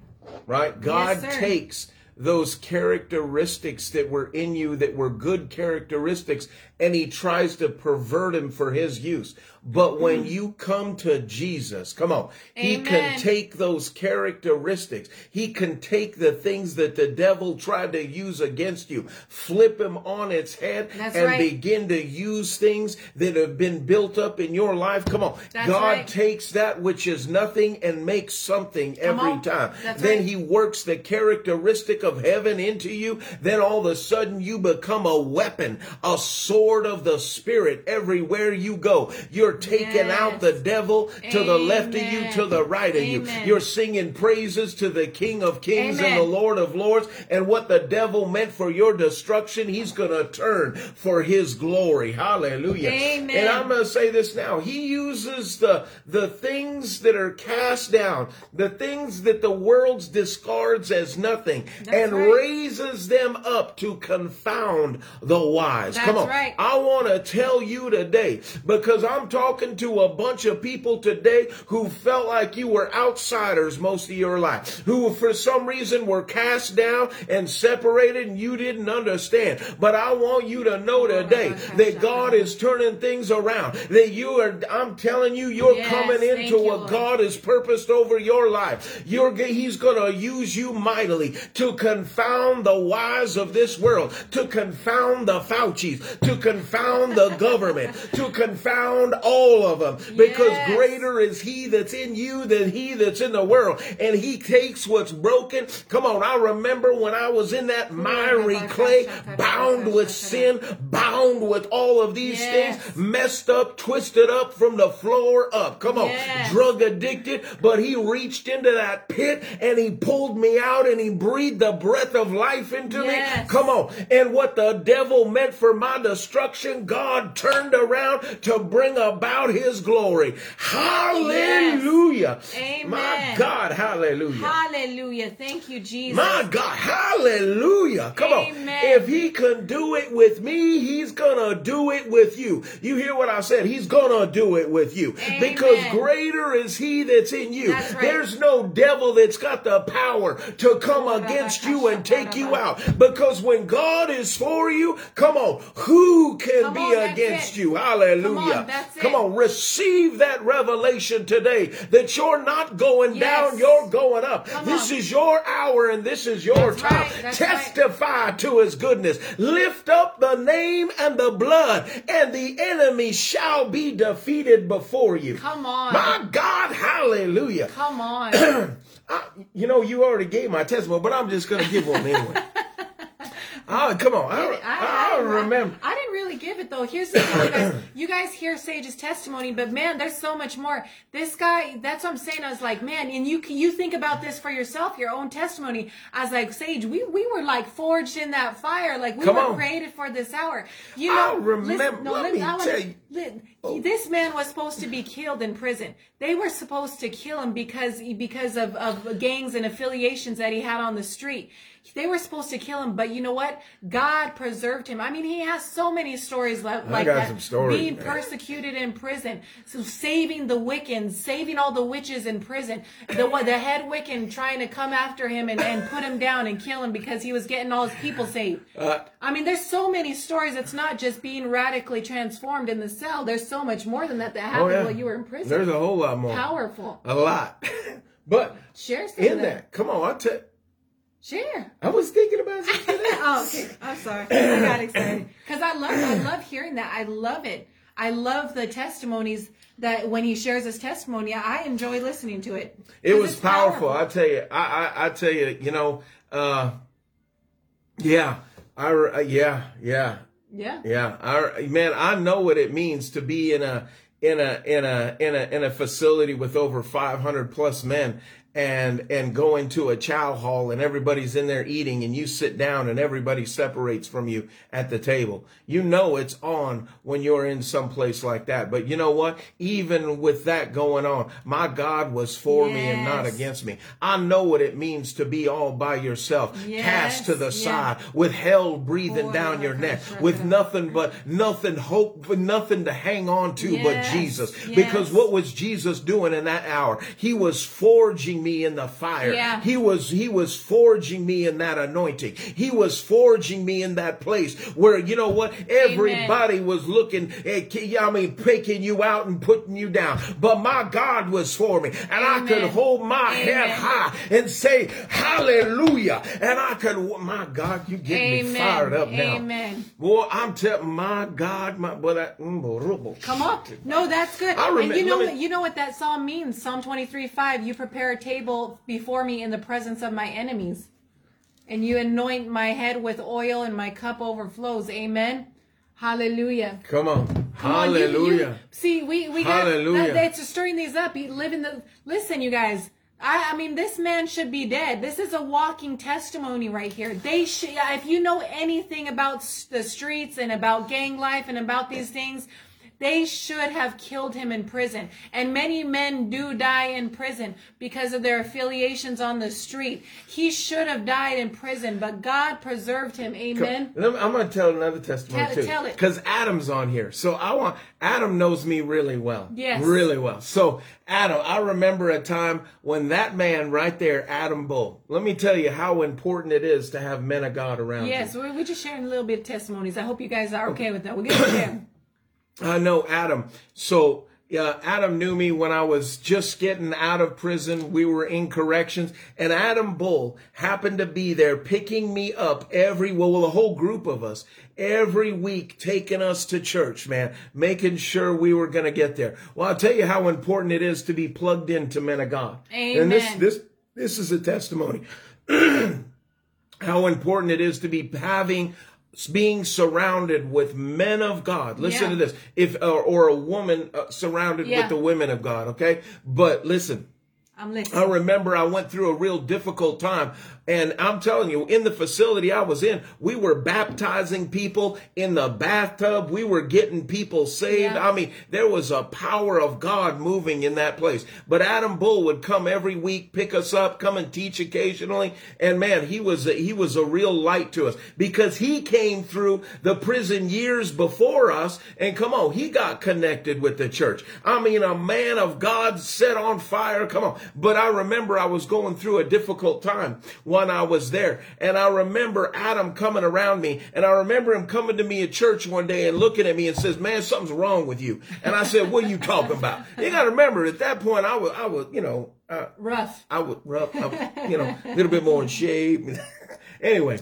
right? God Yes, takes those characteristics that were in you that were good characteristics and he tries to pervert them for his use. But when you come to Jesus, come on, he can take those characteristics. He can take the things that the devil tried to use against you, flip them on its head That's and right. begin to use things that have been built up in your life. Come on. That's God right. takes that which is nothing and makes something every on. time. That's then right. he works the characteristic of heaven into you. Then all of a sudden you become a weapon, a sword of the spirit everywhere you go. You're taking Yes. out the devil to the left of you, to the right of you. Amen. You're singing praises to the King of Kings and the Lord of Lords. And what the devil meant for your destruction, he's going to turn for his glory. Hallelujah. Amen. And I'm going to say this now. He uses the, the things that are cast down, the things that the world discards as nothing, and right. raises them up to confound the wise. Come on. right. I want to tell you today because I'm talking to a bunch of people today who felt like you were outsiders most of your life, who for some reason were cast down and separated and you didn't understand. But I want you to know oh, today that God is turning things around. That you are, I'm telling you, you're Yes, coming into you, what Lord. God has purposed over your life. You're, he's going to use you mightily to confound the wise of this world, to confound the Faucis, to confound the government, to confound all of them. Because Yes. greater is he that's in you than he that's in the world. And he takes what's broken. Come on, I remember when I was in that miry clay, bound with sin, bound with all of these Yes. things, messed up, twisted up from the floor up. Come on, Yes. drug addicted, but he reached into that pit and he pulled me out and he breathed the breath of life into me. Come on. And what the devil meant for my destruction, God turned around to bring about his glory. Hallelujah. Amen. My God, hallelujah. Hallelujah. Thank you, Jesus. My God, hallelujah. Come on. If he can do it with me, he's gonna do it with you. You hear what I said? He's gonna do it with you. Amen. Because greater is he that's in you. That's right. There's no devil that's got the power to come against you and take you out. Because when God is for you, come on, who can Come be on, against it. you? Hallelujah. Come on. Come on, receive that revelation today that you're not going Yes. down, you're going up. Come this on. is your hour and this is your That's time. right, that's right. Testify to his goodness. Lift up the name and the blood, and the enemy shall be defeated before you. Come on. My God, hallelujah. Come on. *clears throat* I, you know, you already gave my testimony, but I'm just going to give one anyway. *laughs* Oh, come on. I, I, didn't- remember. I didn't give it though. Here's the thing, you guys. You guys hear Sage's testimony, but man, there's so much more. This guy, that's what I'm saying. I was like, man, and you you think about this for yourself, your own testimony. I was like, Sage, we we were like forged in that fire, like we Come were on. created for this hour. You I know, remember- no, let listen, me I tell you- Oh. This man was supposed to be killed in prison. They were supposed to kill him because because of, of gangs and affiliations that he had on the street. They were supposed to kill him, but you know what? God preserved him. I mean, he has so many stories like, like got that. some stories, being man. persecuted in prison, so saving the Wiccans, saving all the witches in prison. The the head Wiccan trying to come after him and, and put him down and kill him because he was getting all his people saved. Uh, I mean, there's so many stories. It's not just being radically transformed in the cell. There's so much more than that that happened oh, yeah. while you were in prison. There's a whole lot more. Powerful. A lot. *laughs* but Share some in of that, come on, I tell Share. I was thinking about you today. *laughs* oh, okay. I'm sorry. I got excited because I love I love hearing that. I love it. I love the testimonies that when he shares his testimony, I enjoy listening to it. It was it's powerful. I tell you, I, I, I tell you, you know, uh, yeah, I, uh, yeah, yeah, Yeah. yeah. I, man, I know what it means to be in a, in a, in a, in a, in a facility with over 500 plus men and, and go into a chow hall and everybody's in there eating and you sit down and everybody separates from you at the table. You know it's on when you're in some place like that. But you know what? Even with that going on, my God was for me and not against me. I know what it means to be all by yourself, Yes, cast to the side, with hell breathing down your neck, with nothing but nothing hope, but nothing to hang on to but Jesus. yes. Because what was Jesus doing in that hour? He was forging me in the fire. Yeah. He was he was forging me in that anointing. He was forging me in that place where you know what? Everybody was looking at I mean picking you out and putting you down. But my God was for me. And I could hold my head high and say hallelujah. And I could my God, you get me Amen. fired up now. Amen. Boy, I'm telling my God, my boy, that mm. Come on. No, that's good. I and you know what me- you know what that psalm means? Psalm 23, 5. You prepare a table before me in the presence of my enemies. And you anoint my head with oil and my cup overflows. Amen. Hallelujah. Come on. Come on, you- you- Hallelujah. see, we we got Hallelujah. that, that's stirring these up. You live in the listen, you guys. I, I mean, this man should be dead. This is a walking testimony right here. They should, if you know anything about the streets and about gang life and about these things, they should have killed him in prison. And many men do die in prison because of their affiliations on the street. He should have died in prison, but God preserved him. Amen. Me- I'm going to tell another testimony Tell- too. tell it. Because Adam's on here. So I want, Adam knows me really well. Yes. Really well. So Adam, I remember a time when that man right there, Adam Bull, let me tell you how important it is to have men of God around you. Yes, we're, we're just sharing a little bit of testimonies. I hope you guys are okay with that. We'll get *coughs* to there. I know Adam. So yeah, Adam knew me when I was just getting out of prison. We were in corrections, and Adam Bull happened to be there picking me up every well, well, a whole group of us every week, taking us to church, man, making sure we were going to get there. Well, I'll tell you how important it is to be plugged into men of God. And this this this is a testimony *clears throat* how important it is to be having being surrounded with men of God. Listen Yeah. to this. If or, or a woman uh, surrounded Yeah. with the women of God, okay? But listen, I'm I remember I went through a real difficult time. And I'm telling you, in the facility I was in, we were baptizing people in the bathtub. We were getting people saved. Yeah. I mean, there was a power of God moving in that place. But Adam Bull would come every week, pick us up, come and teach occasionally. And man, he was a, he was a real light to us because he came through the prison years before us. And come on, he got connected with the church. I mean, a man of God set on fire. Come on. But I remember I was going through a difficult time when I was there. And I remember Adam coming around me. And I remember him coming to me at church one day and looking at me and says, man, something's wrong with you. And I said, what are you talking about? You got to remember at that point, I was, I was, you know, uh, Rough. I was rough, I was, you know, a little bit more in shape. *laughs* anyway.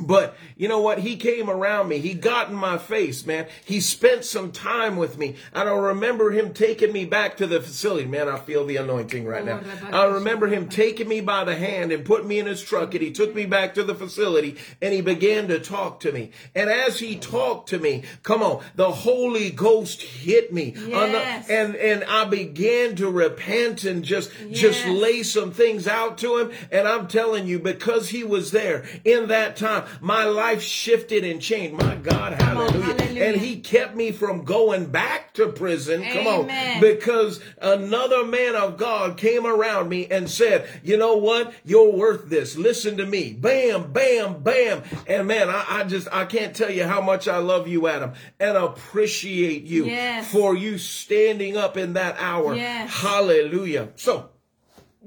But you know what? He came around me. He got in my face, man. He spent some time with me. And I remember him taking me back to the facility. Man, I feel the anointing right now. I remember him taking me by the hand and put me in his truck and he took me back to the facility and he began to talk to me. And as he talked to me, come on, the Holy Ghost hit me. On the- and, and I began to repent and just, just lay some things out to him. And I'm telling you, because he was there in that time, my life shifted and changed. My God, on, hallelujah. hallelujah. And he kept me from going back to prison. Come on. Because another man of God came around me and said, you know what? You're worth this. Listen to me. Bam, bam, bam. And man, I, I just, I can't tell you how much I love you, Adam, and appreciate you Yes. for you standing up in that hour. Yes. Hallelujah. So,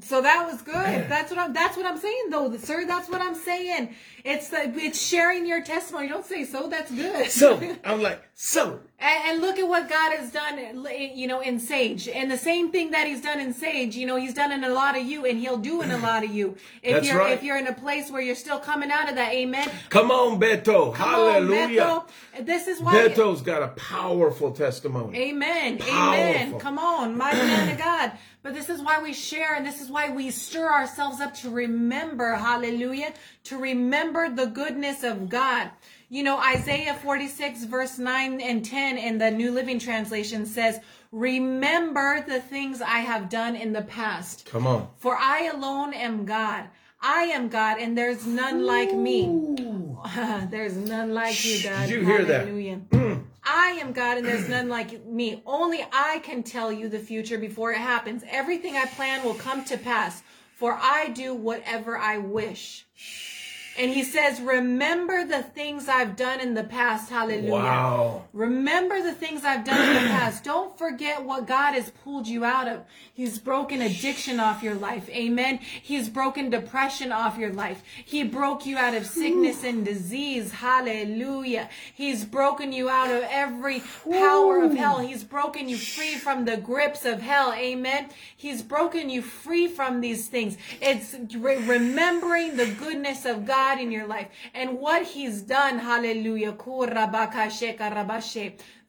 So that was good. That's what I'm. That's what I'm saying, though, sir. That's what I'm saying. It's the, it's sharing your testimony. Don't say so. That's good. So *laughs* I'm like, so and, and look at what God has done, eh, eh, you know, in Sage, and the same thing that He's done in Sage. You know, He's done in a lot of you, and He'll do in a lot of you. If That's you're right. if you're in a place where you're still coming out of that, Amen. come on, Beto. Come on, Hallelujah. Beto. This is why. Beto's got a powerful testimony. Amen. Powerful. Amen. Come on, mighty man of God. But this is why we share and this is why we stir ourselves up to remember, hallelujah, to remember the goodness of God. You know, Isaiah 46 verse 9 and 10 in the New Living Translation says, remember the things I have done in the past. Come on. For I alone am God. I am God and there's none like me. *laughs* there's none like you, God. Did you hear that? *clears throat* I am God and there's none like me. Only I can tell you the future before it happens. Everything I plan will come to pass, for I do whatever I wish. And he says, Remember the things I've done in the past. Hallelujah. Wow. Remember the things I've done in the past. *clears throat* Don't forget what God has pulled you out of. He's broken addiction off your life. Amen. He's broken depression off your life. He broke you out of sickness and disease. Hallelujah. He's broken you out of every power of hell. He's broken you free from the grips of hell. Amen. He's broken you free from these things. It's re- remembering the goodness of God in your life and what he's done. Hallelujah.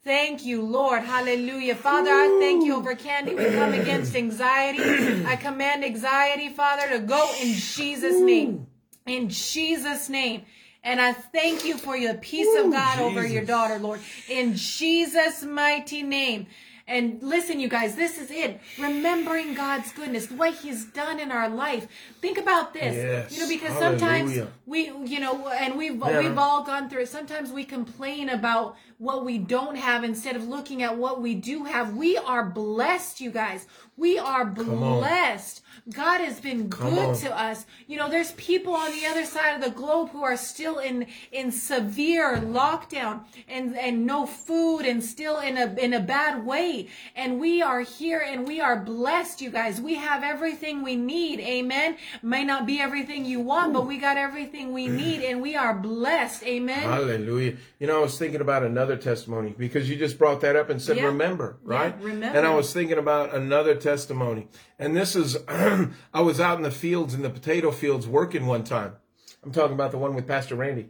Thank you, Lord. Hallelujah. Father, I thank you over Candy. We come against anxiety. I command anxiety, Father, to go in Jesus' name. In Jesus' name. And I thank you for your peace of God over your daughter, Lord. In Jesus' mighty name. And listen, you guys, this is it. Remembering God's goodness, what He's done in our life. Think about this. Yes. You know, because sometimes we, you know, and we've Yeah. we've all gone through it. Sometimes we complain about what we don't have instead of looking at what we do have. We are blessed, you guys. We are blessed. God has been Come good on. to us. You know, there's people on the other side of the globe who are still in in severe lockdown and and no food and still in a in a bad way. And we are here and we are blessed, you guys. We have everything we need. Amen. May not be everything you want, but we got everything we need and we are blessed. Amen. Hallelujah. You know, I was thinking about another testimony because you just brought that up and said, Yeah. remember, Yeah, right? remember. And I was thinking about another testimony. And this is, *clears throat* I was out in the fields, in the potato fields working one time. I'm talking about the one with Pastor Randy.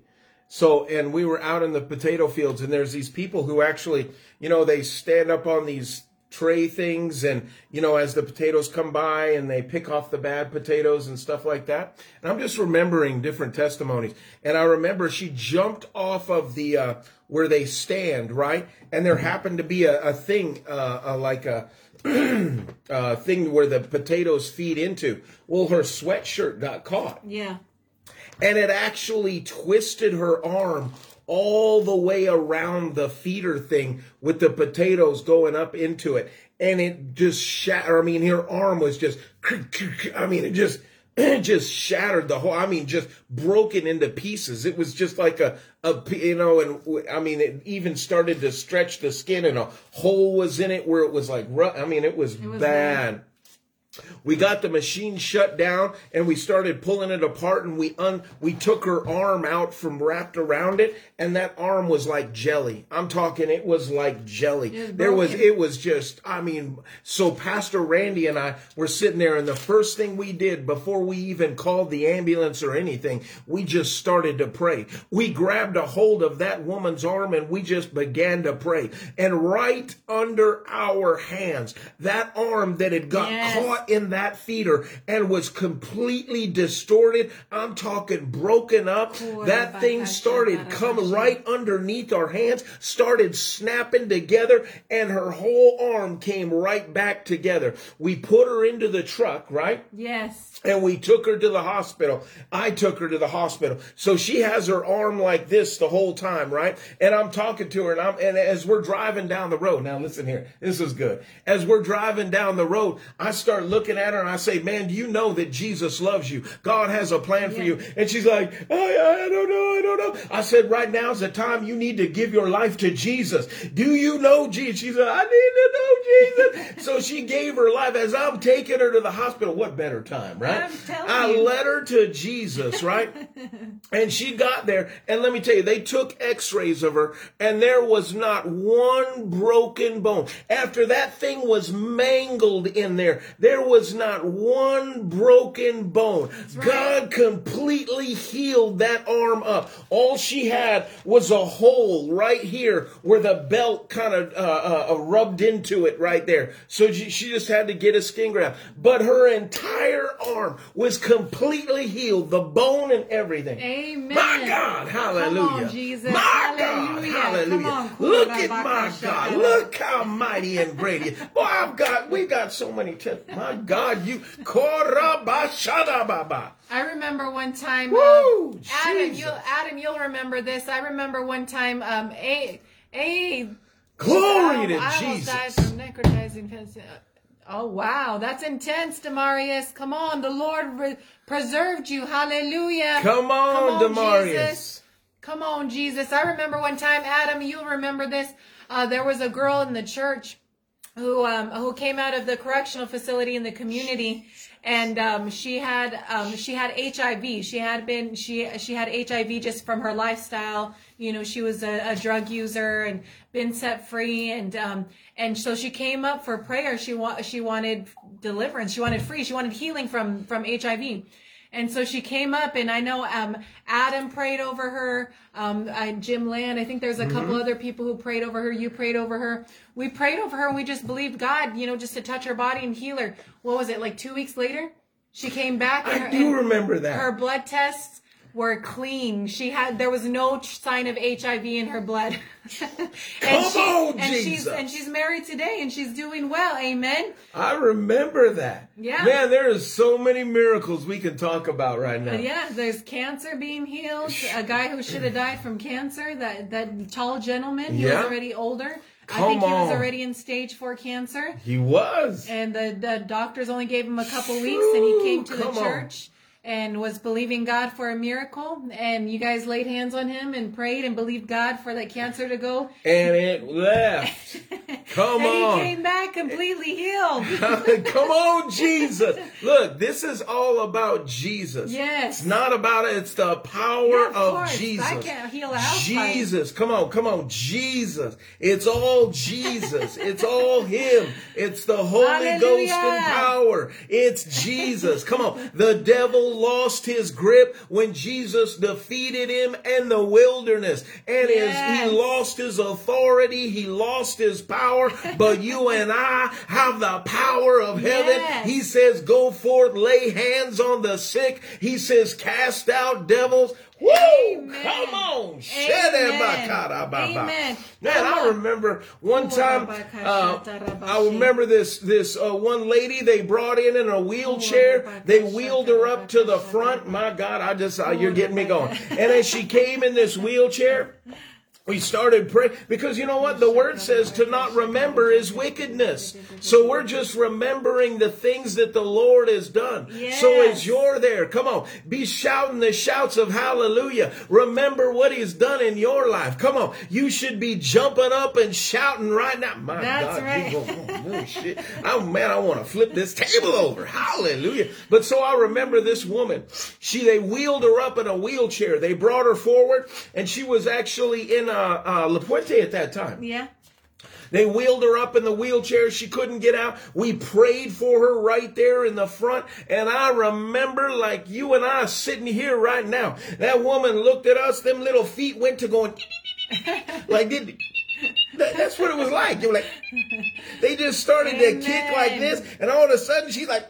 So, and we were out in the potato fields and there's these people who actually, you know, they stand up on these tray things and you know as the potatoes come by and they pick off the bad potatoes and stuff like that and i'm just remembering different testimonies and i remember she jumped off of the uh where they stand right and there happened to be a, a thing uh, uh like a *clears throat* uh thing where the potatoes feed into. Well her sweatshirt got caught. Yeah. and it actually twisted her arm all the way around the feeder thing with the potatoes going up into it. And it just shattered i mean her arm was just i mean it just *clears throat* just shattered the whole i mean just broken into pieces. It was just like a a you know and i mean it even started to stretch the skin and a hole was in it where it was like i mean it was, was bad we got the machine shut down and we started pulling it apart and we un we took her arm out from wrapped around it and that arm was like jelly. I'm talking it was like jelly. Was there was it was just I mean so Pastor Randy and I were sitting there and the first thing we did before we even called the ambulance or anything, we just started to pray. We grabbed a hold of that woman's arm and we just began to pray. And right under our hands, that arm that had got Yes. caught in that feeder and was completely distorted. I'm talking broken up. That thing started coming right underneath our hands, started snapping together, and her whole arm came right back together. We put her into the truck, right? Yes. and we took her to the hospital. I took her to the hospital. So she has her arm like this the whole time, right? And I'm talking to her and I'm, and as we're driving down the road, now listen here, this is good. As we're driving down the road, I start looking at her and I say, man, do you know that Jesus loves you? God has a plan for you. And she's like, I, I don't know. I don't know. I said, right now is the time you need to give your life to Jesus. Do you know Jesus? She said, I need to know Jesus. so she gave her life as I'm taking her to the hospital. What better time, right? I you. led her to Jesus, right? *laughs* and she got there. And let me tell you, they took x-rays of her and there was not one broken bone. After that thing was mangled in there, there was not one broken bone. right. God completely healed that arm up. All she had was a hole right here where the belt kind of uh, uh, rubbed into it right there. So she, she just had to get a skin graft. But her entire arm was completely healed, the bone and everything. Amen. My God, hallelujah. On, Jesus. My Hallelujah. God, hallelujah. On, Look at my God. Look how mighty and great he is. Boy, I've got, we got so many tips. My God, you, Korabashadababa. I remember one time, Woo, um, Adam, Jesus. you'll Adam, you'll remember this. I remember one time, um, a a Glory oh, to I almost died from necrotizing. Oh wow, that's intense, Demarius. Come on, the Lord re- preserved you. Hallelujah. Come on, Demarius. Jesus. Come on, Jesus. I remember one time, Adam. You'll remember this. Uh, there was a girl in the church who um, who came out of the correctional facility in the community, and um, she had um, she had HIV. She had been she she had HIV just from her lifestyle. You know, she was a, a drug user and been set free, and um, and so she came up for prayer. She wa- she wanted deliverance. She wanted free. She wanted healing from from HIV. And so she came up, and I know um, Adam prayed over her. Um, I, Jim Land, I think there's a couple other people who prayed over her. You prayed over her. We prayed over her, and we just believed God, you know, just to touch her body and heal her. What was it, like two weeks later? She came back. And I her, do remember that. Her blood tests were clean. She had there was no sign of HIV in her blood. *laughs* and Come on, and she's and she's married today, and she's doing well. Amen. I remember that. Yeah. Man, there is so many miracles we can talk about right now. Yeah, there's cancer being healed. A guy who should have *laughs* died from cancer, that that tall gentleman, he Yeah. was already older. Come I think he was already in stage four cancer. He was. And the, the doctors only gave him a couple weeks and he came to the church. on. And was believing God for a miracle. And you guys laid hands on him and prayed and believed God for that cancer to go. And it left. *laughs* Come and on. he came back completely healed. *laughs* Come on, Jesus. Look, this is all about Jesus. Yes. It's not about it. It's the power Yeah, of of. Jesus. I can't heal a house fire. Jesus. Come on, come on. Jesus. It's all Jesus. *laughs* it's all Him. It's the Holy Hallelujah. Ghost and power. It's Jesus. Come on. The devil lost his grip when Jesus defeated him in the wilderness. And his, he lost his authority. He lost his power. But you *laughs* and I have the power of heaven. Yes. He says, go forth, lay hands on the sick. He says, cast out devils. Woo! Come on. Shedebakadababa. Amen. Man, I remember one time, uh, I remember this, this, uh, one lady they brought in in a wheelchair. They wheeled her up to the front. My God, I just, uh, you're getting me going. And as she came in this wheelchair, we started praying because you know what? The word says to not remember is wickedness. So we're just remembering the things that the lord has done. So Yes. as you're there come on be shouting the shouts of hallelujah. Remember what he's done in your life. Come on you should be jumping up and shouting right now. My That's god right. you go, oh, oh, shit. oh man i want to flip this table over. Hallelujah. But so i remember this woman. She they wheeled her up in a wheelchair. They brought her forward and she was actually in uh, uh, La Puente at that time. Yeah. They wheeled her up in the wheelchair. She couldn't get out. We prayed for her right there in the front. And I remember like you and I sitting here right now. That woman looked at us. Them little feet went to going like did. that- That's what it was like. You were like, they just started to kick like this, and all of a sudden she's like,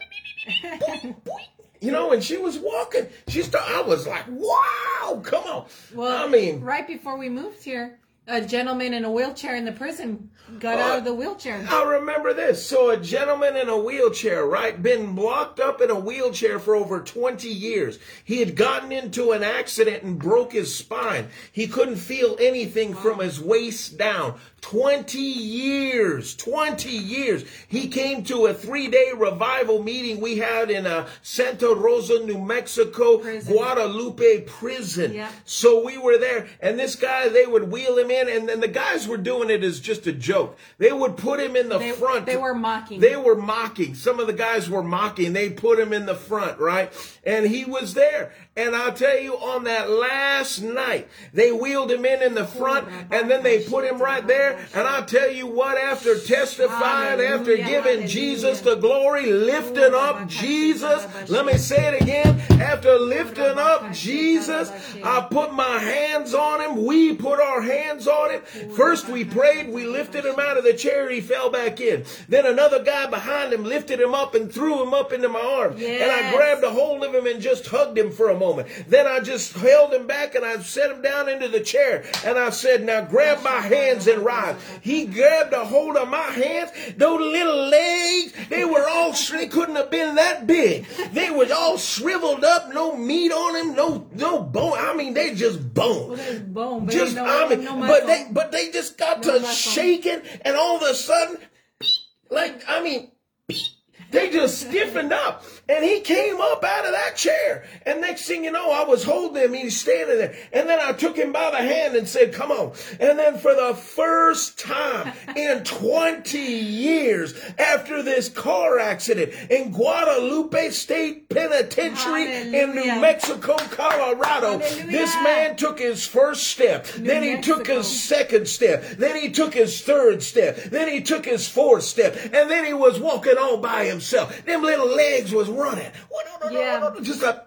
you know, and she was walking. She started. I was like, wow, come on. Well, I mean, right before we moved here, a gentleman in a wheelchair in the prison got out of the wheelchair. I remember this. So a gentleman in a wheelchair, right, been locked up in a wheelchair for over 20 years. He had gotten into an accident and broke his spine. He couldn't feel anything from his waist down. 20 years, 20 years. He came to a three day revival meeting we had in a uh, Santa Rosa, New Mexico, prison. Guadalupe prison. Yeah. So we were there and this guy, they would wheel him in and then the guys were doing it as just a joke. They would put him in the they, front. They were mocking. They were mocking. Some of the guys were mocking. They put him in the front, right? And he was there. And I'll tell you, on that last night, they wheeled him in in the front, and then they put him right there. And I'll tell you what, after testifying, after giving Jesus the glory, lifting up Jesus, let me say it again, after lifting up Jesus, I put my hands on him. We put our hands on him. First we prayed, we lifted him out of the chair, he fell back in. Then another guy behind him lifted him up and threw him up into my arms. And I grabbed a hold of him and just hugged him for a moment. Then I just held him back and I set him down into the chair and I said, now grab my hands and rise. He grabbed a hold of my hands. Those little legs, they were all, they couldn't have been that big. They was all shriveled up, no meat on them, no, no bone. I mean, they just bone. Well, bone, just, no, I mean, no but they, but they just got no to shaking and all of a sudden, like, I mean, they just stiffened up. And he came up out of that chair. And next thing you know, I was holding him. He's standing there. And then I took him by the hand and said, come on. And then for the first time in 20 years after this car accident in Guadalupe State Penitentiary Hallelujah. in New Mexico, Colorado, Hallelujah. this man took his first step. New then he Mexico. took his second step. Then he took his third step. Then he took his fourth step. And then he was walking all by himself. Them little legs was running. Yeah. Just a,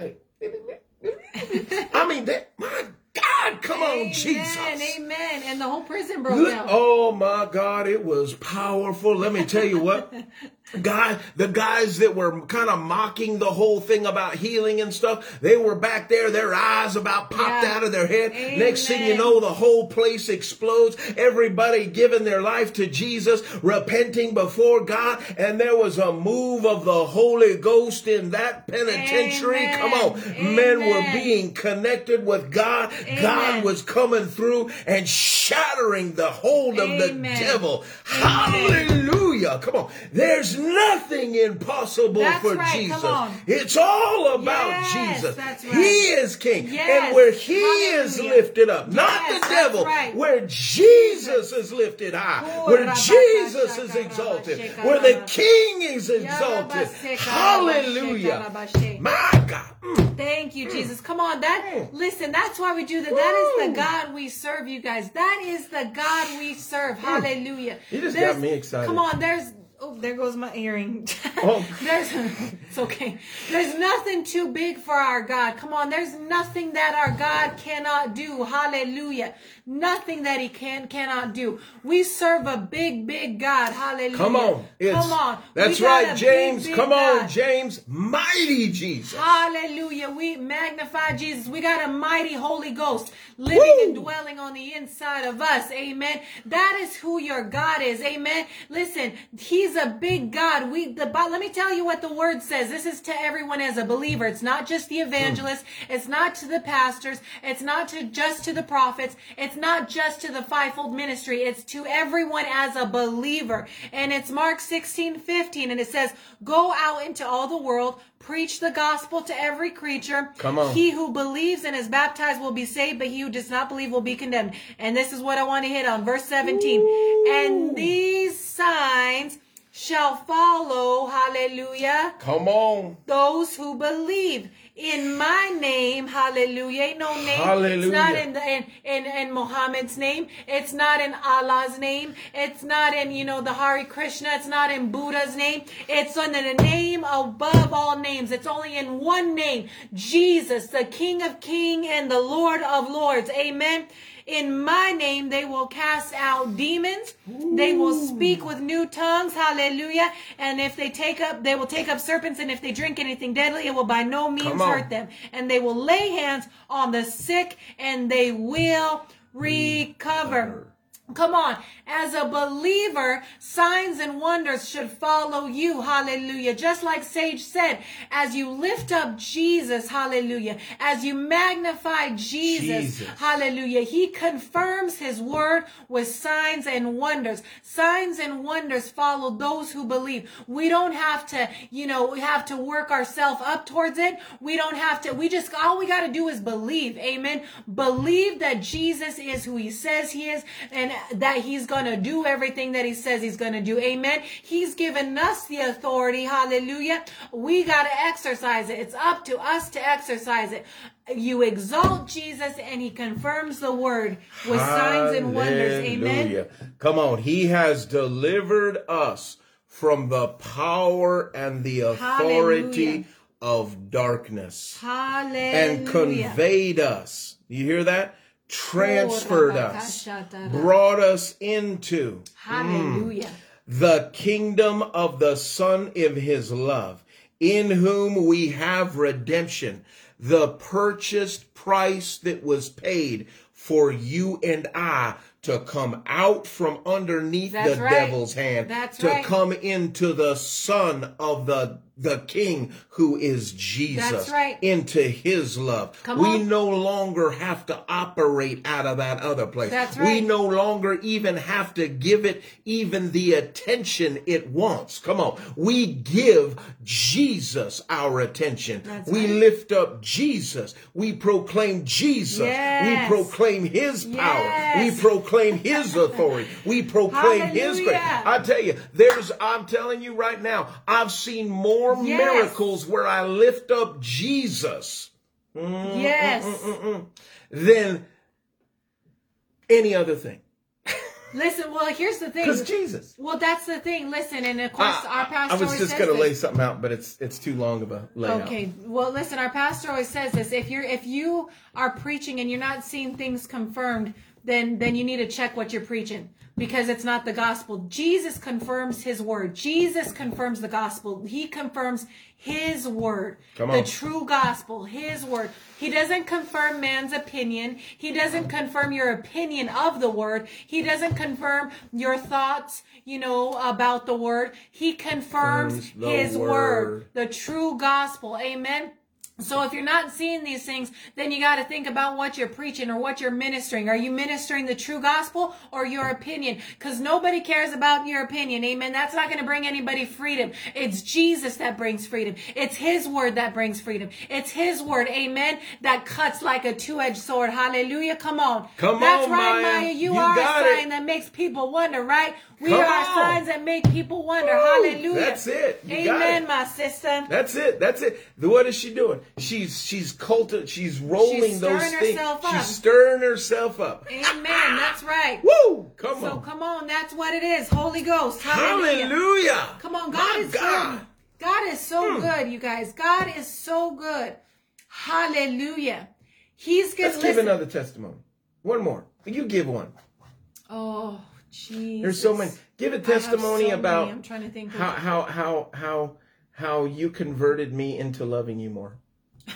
*laughs* I mean, that, my God, come amen, on, Jesus. Amen. And the whole prison broke down. Oh my God, it was powerful. Let me tell you what. *laughs* guy, the guys that were kind of mocking the whole thing about healing and stuff, they were back there, their eyes about popped yeah. out of their head. Amen. Next thing you know, the whole place explodes. Everybody giving their life to Jesus, repenting before God, and there was a move of the Holy Ghost in that penitentiary. Amen. Come on. Amen. Men were being connected with God. God was coming through and shattering the hold of the devil. Hallelujah. Come on. There's nothing impossible that's for right. Jesus. It's all about yes, Jesus. Right. He is king. Yes. And where he Hallelujah. is lifted up, not yes, the devil, right. where Jesus is lifted high, where Jesus is exalted, where the king is exalted. Hallelujah. My God. Mm. Thank you, Jesus. Come on, that mm. listen, that's why we do that. That is the God we serve, you guys. That is the God we serve. Mm. Hallelujah. You just there's, got me excited. Come on, there's Oh, there goes my earring. Oh. *laughs* there's, it's okay. There's nothing too big for our God. Come on, there's nothing that our God cannot do. Hallelujah. Nothing that he can cannot do. We serve a big, big God. Hallelujah. Come on. It's, Come on. That's right, James. Big, big Come God. on, James. Mighty Jesus. Hallelujah. We magnify Jesus. We got a mighty Holy Ghost living Woo! and dwelling on the inside of us. Amen. That is who your God is. Amen. Listen, he's a big God. We the let me tell you what the word says. This is to everyone as a believer. It's not just the evangelists. It's not to the pastors. It's not to just to the prophets. It's not just to the fivefold ministry, it's to everyone as a believer. And it's Mark 16, 15, and it says, Go out into all the world, preach the gospel to every creature. Come on. He who believes and is baptized will be saved, but he who does not believe will be condemned. And this is what I want to hit on. Verse 17. Ooh. And these signs shall follow, hallelujah. Come on. Those who believe in my name, hallelujah. Ain't no name. Hallelujah. It's not in, the, in, in, in Muhammad's name. It's not in Allah's name. It's not in, you know, the Hare Krishna. It's not in Buddha's name. It's under the name above all names. It's only in one name. Jesus, the King of King and the Lord of Lords. Amen. In my name, they will cast out demons. Ooh. They will speak with new tongues. Hallelujah. And if they take up, they will take up serpents. And if they drink anything deadly, it will by no means hurt them. And they will lay hands on the sick and they will recover. Come on. As a believer, signs and wonders should follow you. Hallelujah. Just like Sage said, as you lift up Jesus, hallelujah, as you magnify Jesus, Jesus. hallelujah, he confirms his word with signs and wonders. Signs and wonders follow those who believe. We don't have to, you know, we have to work ourselves up towards it. We don't have to, we just, all we got to do is believe. Amen. Believe that Jesus is who he says he is and that he's going to do everything that he says he's going to do. Amen. He's given us the authority. Hallelujah. We got to exercise it. It's up to us to exercise it. You exalt Jesus and he confirms the word with signs and wonders. Amen. Come on. He has delivered us from the power and the authority Hallelujah. of darkness Hallelujah. and conveyed us. You hear that? Transferred us, brought us into Hallelujah. Mm, the kingdom of the Son of His love, in whom we have redemption, the purchased price that was paid for you and I to come out from underneath That's the right. devil's hand, That's to right. come into the Son of the the King who is Jesus, That's right. into His love. Come we on. no longer have to operate out of that other place. That's We no longer even have to give it even the attention it wants. Come on. We give Jesus our attention. That's we lift up Jesus. We proclaim Jesus. Yes. We proclaim his power. Yes. We proclaim his authority. We proclaim his grace. I tell you, there's, I'm telling you right now, I've seen more Yes. miracles where I lift up Jesus Mm, mm Yes. Mm, mm, than any other thing. Listen, well, here's the thing. Because Jesus. Well, that's the thing. Listen, and of course, our pastor I was just gonna lay something out, but it's it's too long of a layout. Okay. Well, listen, our pastor always says this. If you're if you are preaching and you're not seeing things confirmed, then then you need to check what you're preaching because it's not the gospel. Jesus confirms his word. Jesus confirms the gospel. He confirms his word. Come The true gospel, his word. He doesn't confirm man's opinion. He doesn't confirm your opinion of the word. He doesn't confirm your thoughts, you know, about the word. He confirms Confirms his word. word the true gospel. Amen. So if you're not seeing these things, then you got to think about what you're preaching or what you're ministering. Are you ministering the true gospel or your opinion? Because nobody cares about your opinion. Amen. That's not going to bring anybody freedom. It's Jesus that brings freedom. It's his word that brings freedom. It's his word. Amen. That cuts like a two-edged sword. Hallelujah. Come on. Come That's on, right, Maya. Maya. You, You are a sign it. that makes people wonder, right? We Come are on. signs that make people wonder. Woo. Hallelujah. That's it. You Amen, it. my sister. That's it. That's it. What is she doing? She's she's culti- She's rolling She's those stirring things. herself up. She's stirring herself up. Amen. That's right. Woo! Come So on. come on, that's what it is. Holy Ghost. Hallelujah. Hallelujah. Come on, God My is God. good. God is so Hmm. good, you guys. God is so good. Hallelujah. He's Let's good. give another testimony. One more. You give one. Oh, Jesus. There's so many. Give a so testimony many. about I'm trying to think. How how how how how you converted me into loving you more. *laughs*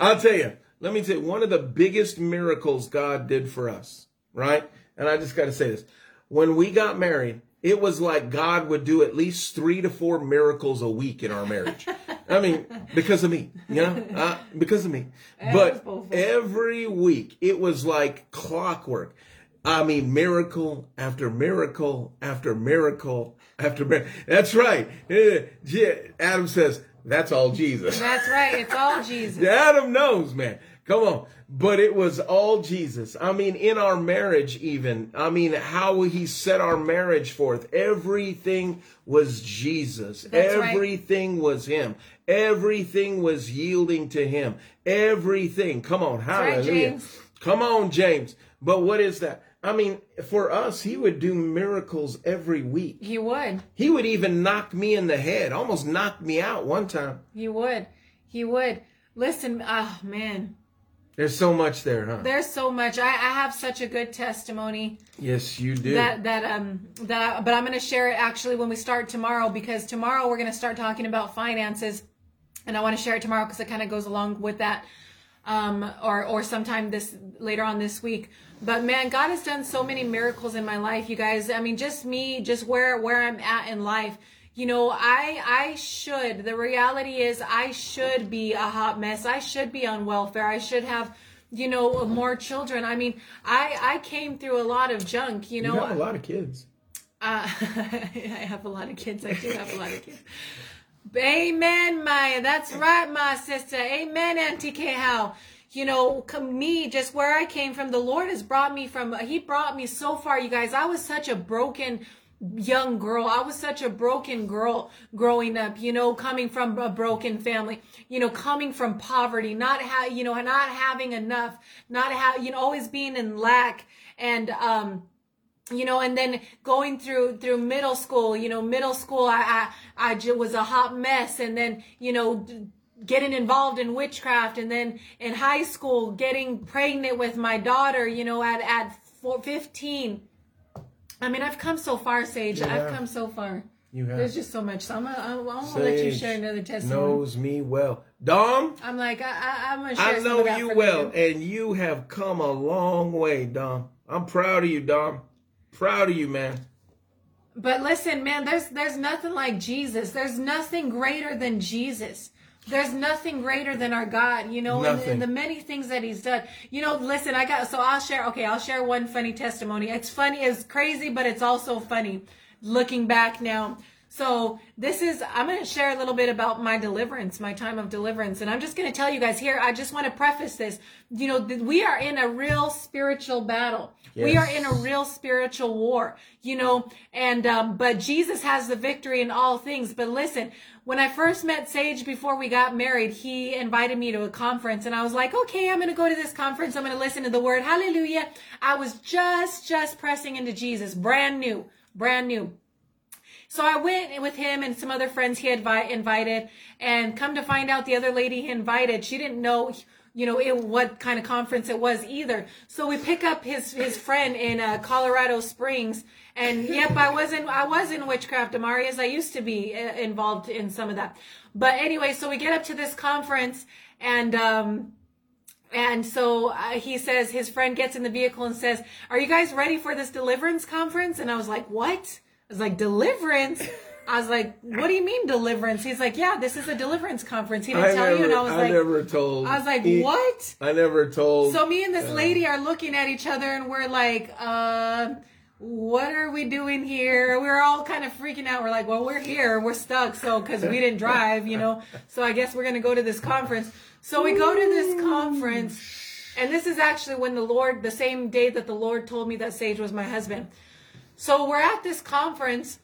I'll tell you. Let me tell you one of the biggest miracles God did for us, right? And I just got to say this. When we got married, it was like God would do at least three to four miracles a week in our marriage. I mean, because of me, you know, uh, because of me. But both of us. every week, it was like clockwork. I mean, miracle after miracle after miracle after miracle. That's right. Adam says, that's all Jesus. *laughs* that's right. It's all Jesus. Adam knows, man. Come on. But it was all Jesus. I mean, in our marriage, even. I mean, how he set our marriage forth. Everything was Jesus. That's right. Everything was him. Everything was yielding to him. Everything. Come on. right, Hallelujah. James. Come on, James. But what is that? I mean, for us, he would do miracles every week. He would. He would even knock me in the head, almost knock me out one time. He would. He would. Listen, oh man. There's so much there, huh? There's so much. I, I have such a good testimony. Yes, you do. that that um that I, but I'm going to share it actually when we start tomorrow because tomorrow we're going to start talking about finances and I want to share it tomorrow because it kind of goes along with that um or or sometime this later on this week But man, God has done so many miracles in my life, you guys. I mean, just me, just where where I'm at in life. You know, I I should. The reality is I should be a hot mess. I should be on welfare. I should have you know more children. I mean, I I came through a lot of junk, you know. You have a lot of kids. Uh, *laughs* I have a lot of kids. I do have a lot of kids. Amen, Maya. That's right, my sister. Amen, Auntie K. How you know, me, just where I came from, the Lord has brought me from, He brought me so far, you guys. I was such a broken young girl. I was such a broken girl growing up, you know, coming from a broken family, you know, coming from poverty, not ha- you know, not having enough, not have, you know, always being in lack and, um, you know, and then going through through middle school, you know, middle school, I I, I was a hot mess, and then you know, getting involved in witchcraft and then in high school getting pregnant with my daughter you know at at 15 i mean i've come so far sage yeah. i've come so far you have. There's just so much. So I'm gonna, I'm gonna let you share another testimony. Knows me well, Dom. I'm like I, am gonna share. I know you well, you. and you have come a long way, Dom. I'm proud of you, Dom. Proud of you, man. But listen, man, there's there's nothing like Jesus. There's nothing greater than Jesus. There's nothing greater than our God, you know, and, and, the many things that He's done. You know, listen, I got so I'll share. Okay, I'll share one funny testimony. It's funny, it's crazy, but it's also funny looking back now. So this is, I'm going to share a little bit about my deliverance, my time of deliverance. And I'm just going to tell you guys here, I just want to preface this. You know, we are in a real spiritual battle. Yes. We are in a real spiritual war, you know, and, um, but Jesus has the victory in all things. But listen, when I first met Sage before we got married, he invited me to a conference and I was like, okay, I'm going to go to this conference. I'm going to listen to the word. Hallelujah. I was just, just pressing into Jesus, brand new, brand new. So I went with him and some other friends he had invited, and come to find out, the other lady he invited, she didn't know, you know, it, what kind of conference it was either. So we pick up his his friend in uh, Colorado Springs, and yep, I wasn't I was in witchcraft, Amarias. I used to be uh, involved in some of that. But anyway, so we get up to this conference, and um, and so uh, he says his friend gets in the vehicle and says, "Are you guys ready for this deliverance conference?" And I was like, "What?" I was like, deliverance? I was like, what do you mean deliverance? He's like, yeah, this is a deliverance conference. He didn't I tell never, you. And I was I like, I never told. I was like, he, what? I never told. So me and this uh, lady are looking at each other and we're like, uh, what are we doing here? We're all kind of freaking out. We're like, well, we're here. We're stuck. So, cause we didn't drive, you know, so I guess we're going to go to this conference. So we go to this conference and this is actually when the Lord, the same day that the Lord told me that Sage was my husband. So we're at this conference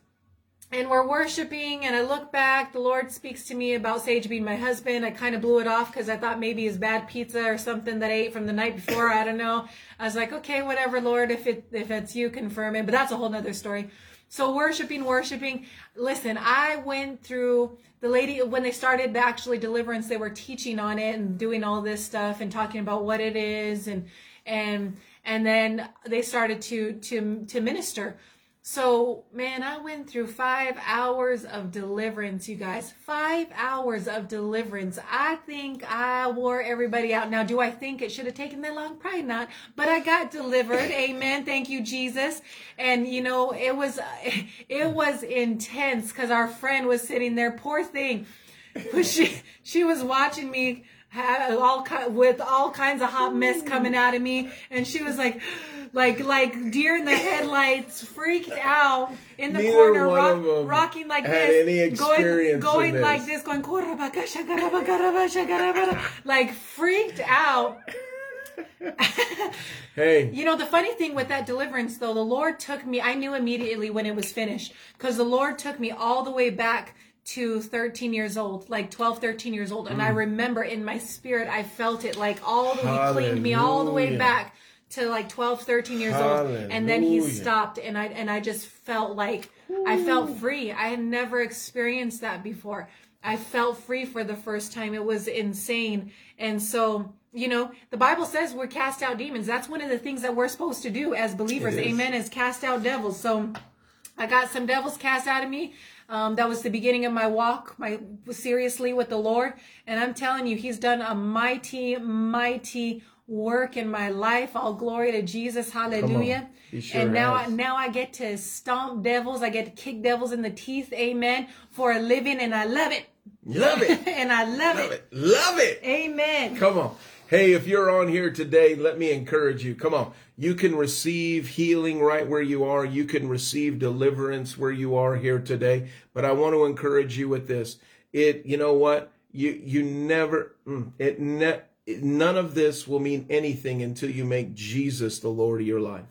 and we're worshiping and I look back, the Lord speaks to me about Sage being my husband. I kind of blew it off because I thought maybe his bad pizza or something that I ate from the night before. I don't know. I was like, okay, whatever, Lord, if it if it's you, confirm it. But that's a whole nother story. So worshiping, worshiping. Listen, I went through the lady when they started actually deliverance, they were teaching on it and doing all this stuff and talking about what it is and and and then they started to to to minister so man i went through five hours of deliverance you guys. Five hours of deliverance. I think i wore everybody out. Now do i think it should have taken that long? Probably not but i got delivered. Amen. Thank you jesus. And you know it was *laughs* it was intense because our friend was sitting there. Poor thing. *laughs* She she was watching me all with all kinds of hot mess coming out of me, and she was like, like like deer in the headlights, freaked out in the Neither corner, rock, rocking like this, going going this. like this, going like freaked out. *laughs* hey. You know, the funny thing with that deliverance, though, the Lord took me, I knew immediately when it was finished because the Lord took me all the way back to 13 years old, like 12, 13 years old. And mm. I remember in my spirit, I felt it like all the way, cleaned me all the way back to like 12, 13 years Hallelujah. old. And then he stopped and I, and I just felt like Ooh. I felt free. I had never experienced that before. I felt free for the first time. It was insane. And so, you know, the Bible says we're cast out demons. That's one of the things that we're supposed to do as believers. Amen. Is cast out devils. So I got some devils cast out of me. Um, that was the beginning of my walk, my seriously with the Lord. And I'm telling you, He's done a mighty, mighty work in my life. All glory to Jesus. Hallelujah. Sure and now, I, now I get to stomp devils. I get to kick devils in the teeth. Amen. For a living, and I love it. Love it. *laughs* and I love, Love it. it. Love it. Amen. Come on. Hey, if you're on here today, let me encourage you. Come on. You can receive healing right where you are. You can receive deliverance where you are here today. But I want to encourage you with this. It, you know what? You, you never, mm, it, ne- none of this will mean anything until you make Jesus the Lord of your life.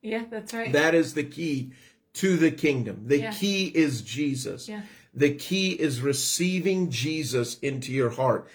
Yeah, that's right. That is the key to the kingdom. The Yeah. key is Jesus. Yeah. The key is receiving Jesus into your heart.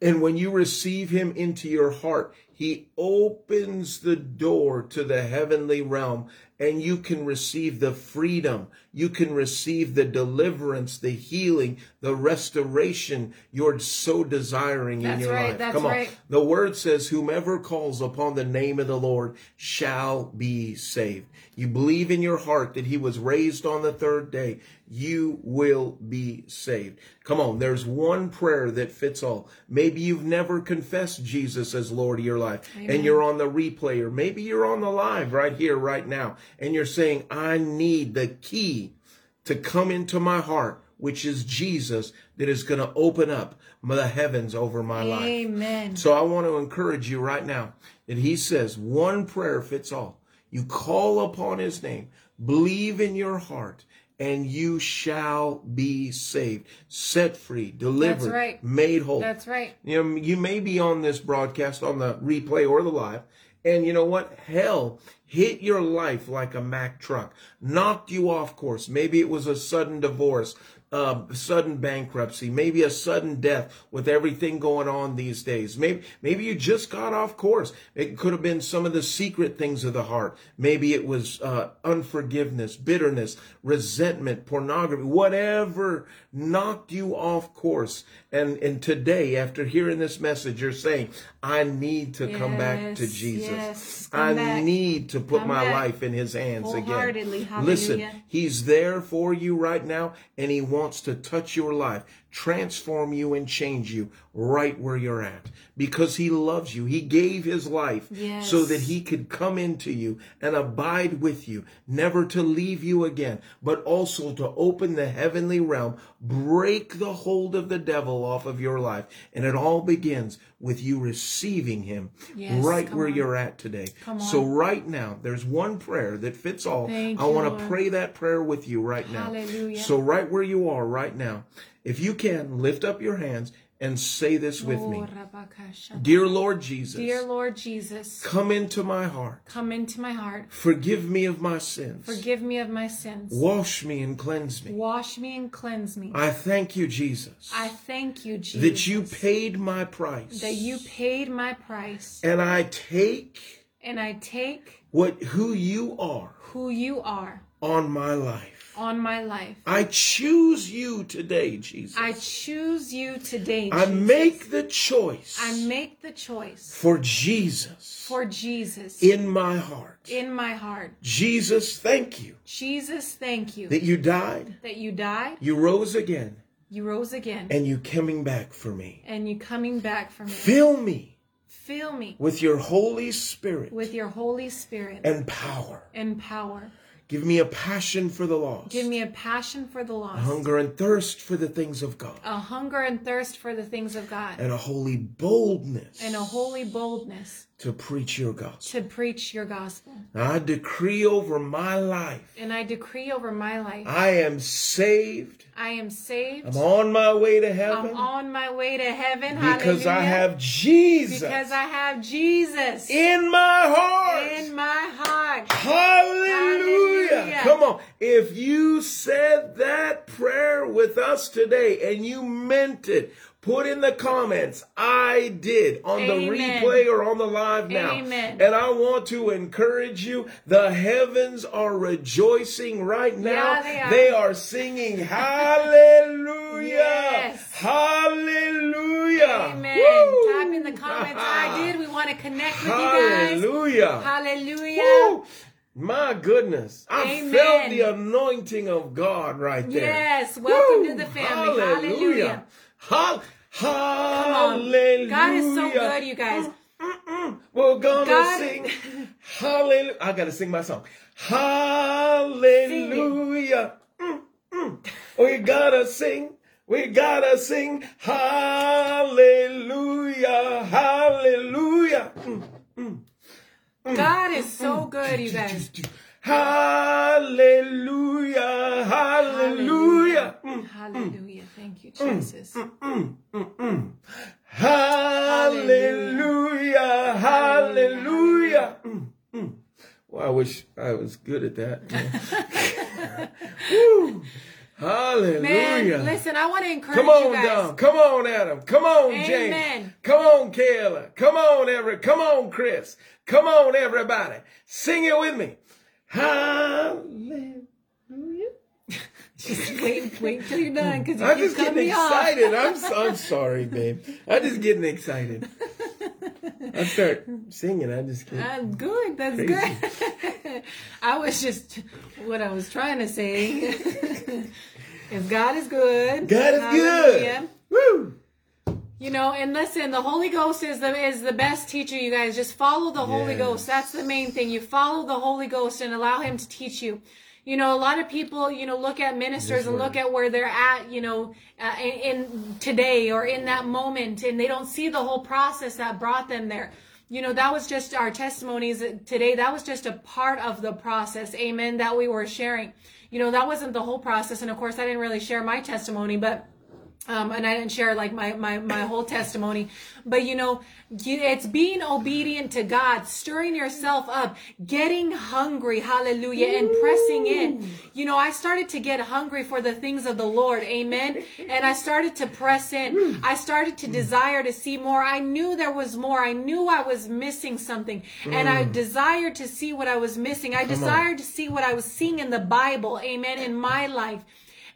And when you receive him into your heart, he opens the door to the heavenly realm and you can receive the freedom. You can receive the deliverance, the healing, the restoration you're so desiring in your right, life. that's Come on. right. The word says, whomever calls upon the name of the Lord shall be saved. You believe in your heart that he was raised on the third day, you will be saved. Come on, there's one prayer that fits all. Maybe you've never confessed Jesus as Lord of your life and you're on the replay, or maybe you're on the live right here, right now, and you're saying, I need the key to come into my heart, which is Jesus, that is going to open up the heavens over my life. Amen. So I want to encourage you right now that he says one prayer fits all. You call upon his name, believe in your heart, and you shall be saved, set free, delivered, right. made whole. That's right. You know, you may be on this broadcast on the replay or the live, and you know what? Hell hit your life like a Mack truck, knocked you off course. Maybe it was a sudden divorce, uh, sudden bankruptcy, maybe a sudden death with everything going on these days. Maybe, maybe you just got off course. It could have been some of the secret things of the heart. Maybe it was uh, unforgiveness, bitterness, resentment, pornography, whatever knocked you off course. And, and today, after hearing this message, you're saying, I need to come back to Jesus. yes. I back. need to put Come my back. life in his hands again. Listen, he's there for you right now and he wants to touch your life, transform you and change you right where you're at because he loves you. He gave his life Yes. so that he could come into you and abide with you, never to leave you again, but also to open the heavenly realm, break the hold of the devil off of your life. And it all begins with you receiving him Yes, right where on. you're at today. So right now, there's one prayer that fits all. Thank I want to pray that prayer with you right now. Hallelujah. So right where you are right now, if you can, lift up your hands and say this with me. Oh, Dear Lord Jesus, Dear Lord Jesus, come into my heart. come into my heart. Forgive me of my sins. Forgive me of my sins. Wash me and cleanse me. Wash me and cleanse me. I thank you, Jesus, I thank you, Jesus, that you paid my price. that you paid my price, and I take and I take what who you are who you are on my life. On my life. I choose you today, Jesus. I choose you today. I make the choice I make the choice for Jesus for Jesus in my heart. in my heart. Jesus, thank you Jesus, thank you that you died, that you died, you rose again, you rose again, and you coming back for me. and you coming back for me. Fill me Fill me with your Holy Spirit with your Holy Spirit and power. and power. Give me a passion for the lost, Give me a passion for the lost, hunger and thirst for the things of God, a hunger and thirst for the things of God, and a holy boldness. And a holy boldness to preach your gospel. to preach your gospel. I decree over my life, And I decree over my life, I am saved. I am saved. I'm on my way to heaven. I'm on my way to heaven. because I have Jesus because I have Jesus in my heart. in my heart. Hallelujah. Hallelujah. Come on. If you said that prayer with us today and you meant it, put in the comments, I did on the replay or on the live now. Amen. And I want to encourage you. The heavens are rejoicing right now. Yeah, they are. are singing hallelujah. Yes. Hallelujah. Amen. Woo. Type in the comments. I *laughs* did. We want to connect with you guys. Hallelujah. Hallelujah. My goodness. I Amen. felt the anointing of God right there. Yes. Welcome Woo! to the family. Hallelujah. Hall- Come on. Hallelujah. God is so good, you guys. We're gonna God- sing *laughs* hallelujah. I gotta sing my song. Hallelujah. Mm, mm. We gotta sing. We gotta sing hallelujah. Hallelujah. Mm. God is so good, you guys. Hallelujah. Hallelujah. Mm. Hallelujah. Thank you, mm, Jesus. Mm, mm, hallelujah. Hallelujah. Mm, mm. Well, I wish I was good at that. *laughs* Hallelujah. Man, listen, I want to encourage Come you on, guys. Dom. Come on, Adam. Come on, James. Come on, Kayla. Come on, every. Come on, Chris. Come on, everybody. Sing it with me. Hallelujah. Just wait, wait till you're done because you I'm just getting excited. I'm I'm sorry, babe. I'm just getting excited. I start singing. I just get. Uh, good. That's Crazy. good. *laughs* I was just what I was trying to say. *laughs* if God is good, God is good. Woo. You know, and listen, the Holy Ghost is the is the best teacher. You guys just follow the Holy Ghost. That's the main thing. You follow the Holy Ghost and allow Him to teach you. You know, a lot of people, you know, look at ministers Yes, and look at where they're at, you know, uh, in, in today or in that moment, and they don't see the whole process that brought them there. You know, that was just our testimonies today. That was just a part of the process. Amen. That we were sharing. You know, that wasn't the whole process. And of course, I didn't really share my testimony, but um, and I didn't share like my, my, my whole testimony, but you know, it's being obedient to God, stirring yourself up, getting hungry, hallelujah, and pressing in. You know, I started to get hungry for the things of the Lord, amen. And I started to press in. I started to desire to see more. I knew there was more. I knew I was missing something, and I desired to see what I was missing. I desired to see what I was seeing in the Bible, amen, in my life.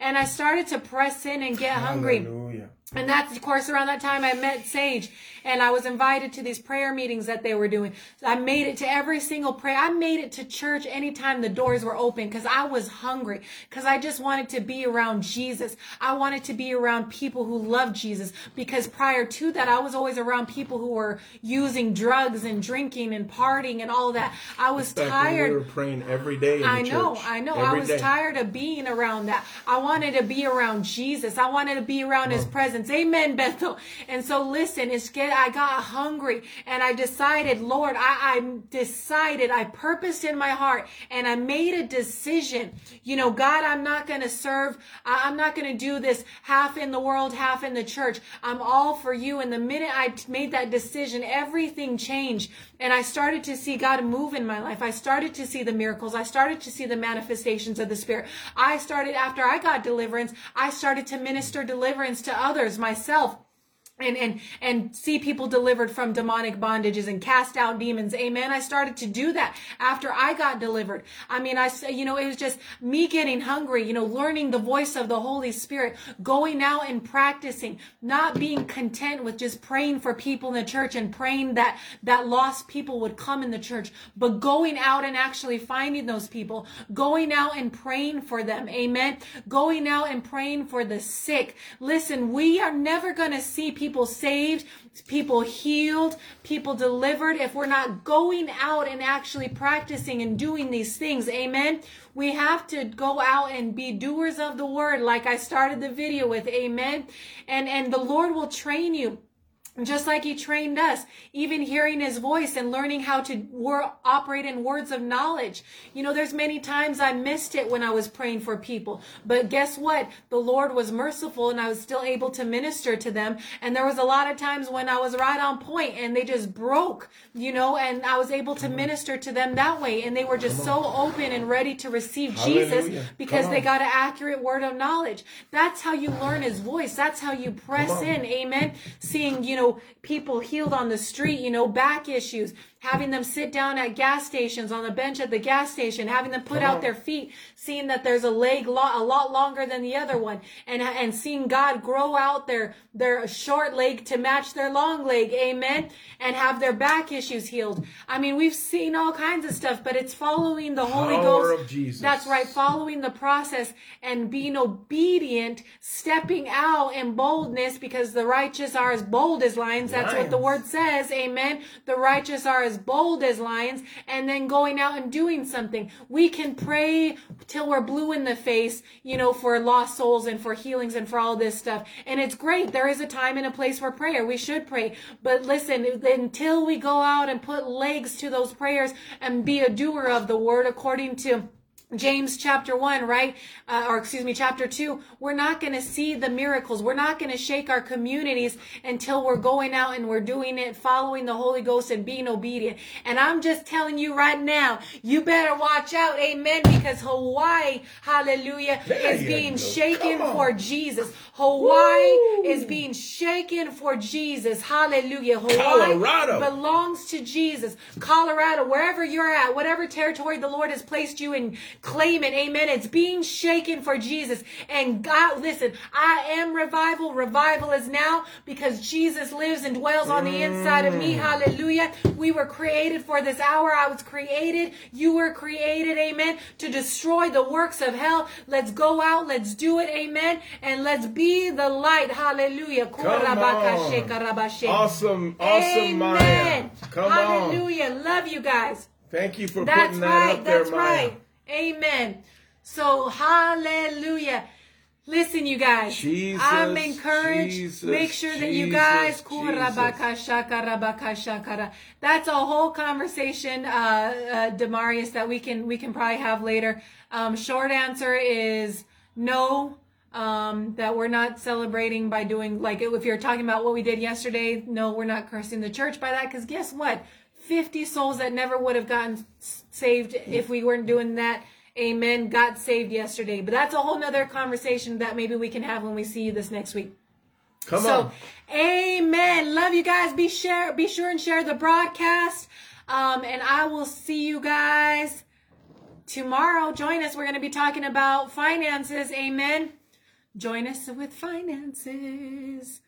And I started to press in and get hungry. Hallelujah. And that's, of course, around that time I met Sage and I was invited to these prayer meetings that they were doing. So I made it to every single prayer. I made it to church anytime the doors were open because I was hungry, because I just wanted to be around Jesus. I wanted to be around people who love Jesus because prior to that, I was always around people who were using drugs and drinking and partying and all that. I was tired. we were praying every day I know. I know. I was day. tired of being around that. I wanted to be around Jesus. I wanted to be around his presence. Amen, Bethel. And so listen, it's get I got hungry and I decided, Lord, I, I decided, I purposed in my heart and I made a decision. You know, God, I'm not gonna serve, I- I'm not gonna do this half in the world, half in the church. I'm all for you. And the minute I t- made that decision, everything changed. And I started to see God move in my life. I started to see the miracles. I started to see the manifestations of the Spirit. I started, after I got deliverance, I started to minister deliverance to others myself. And, and and see people delivered from demonic bondages and cast out demons. Amen. I started to do that after i got delivered. I mean i you know it was just me getting hungry you know learning the voice of the holy spirit going out and practicing not being content with just praying for people in the church and praying that that lost people would come in the church but going out and actually finding those people going out and praying for them. Amen. Going out and praying for the sick. Listen we are never going to see people saved people healed people delivered. If we're not going out and actually practicing and doing these things amen we have to go out and be doers of the word like i started the video with amen. And and the lord will train you just like he trained us, even hearing his voice and learning how to wor- operate in words of knowledge. You know, there's many times I missed it when I was praying for people, but guess what? The Lord was merciful and I was still able to minister to them. And there was a lot of times when I was right on point and they just broke, you know, and I was able to minister to them that way. And they were just so open and ready to receive Jesus because they got an accurate word of knowledge. That's how you learn his voice. That's how you press in. Amen. Seeing, you know, people healed on the street, you know, back issues, having them sit down at gas stations on the bench at the gas station, having them put Come out on. their feet, seeing that there's a leg lo- a lot longer than the other one, and and seeing God grow out their their short leg to match their long leg, amen, and have their back issues healed. I mean, we've seen all kinds of stuff, but it's following the Holy Power Ghost. That's right, following the process and being obedient, stepping out in boldness because the righteous are as bold as lions. That's what the word says. Amen. The righteous are as bold as lions and then going out and doing something. We can pray till we're blue in the face, you know, for lost souls and for healings and for all this stuff. And it's great. There is a time and a place for prayer. We should pray. But listen, until we go out and put legs to those prayers and be a doer of the word according to James chapter 1, right? Uh, or excuse me, chapter 2, we're not going to see the miracles. We're not going to shake our communities until we're going out and we're doing it, following the Holy Ghost and being obedient. And I'm just telling you right now, you better watch out. Amen. Because Hawaii, hallelujah, there is being shaken for Jesus. Hawaii Woo. is being shaken for Jesus. Hallelujah. Hawaii Colorado. belongs to Jesus. Colorado, wherever you're at, whatever territory the Lord has placed you in, claim it. Amen. It's being shaken for Jesus. And God, listen, I am revival. Revival is now because Jesus lives and dwells on the inside of me. Mm. Hallelujah. We were created for this hour. I was created. You were created. Amen. To destroy the works of hell. Let's go out. Let's do it. Amen. And let's be the light. Hallelujah. Come on. Awesome. Awesome, Amen. Maya. Come Hallelujah. On. Love you guys. Thank you for That's putting that right. up there, That's Maya. right. Amen. So, hallelujah. Listen, you guys. Jesus, I'm encouraged. Jesus, Make sure that you guys. That's a whole conversation, uh, uh, Demarius, that we can we can probably have later. Um, short answer is no. Um, that we're not celebrating by doing like if you're talking about what we did yesterday. No, we're not cursing the church by that because guess what? 50 souls that never would have gotten saved if we weren't doing that. Amen. Got saved yesterday. But that's a whole nother conversation that maybe we can have when we see you this next week. Come so, on. Amen. Love you guys. Be share be sure and share the broadcast. Um, and I will see you guys tomorrow. Join us. We're going to be talking about finances. Amen. Join us with finances.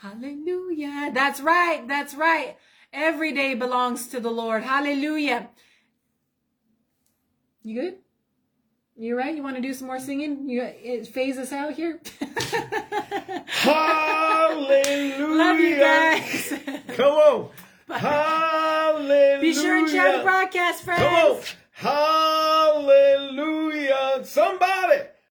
Hallelujah. That's right. That's right. Every day belongs to the Lord. Hallelujah. You good? You right? You want to do some more singing? You it phase us out here. *laughs* Hallelujah! Love you guys. Come on. Hallelujah! Be sure and share the broadcast, friends. Come on. Hallelujah! Somebody.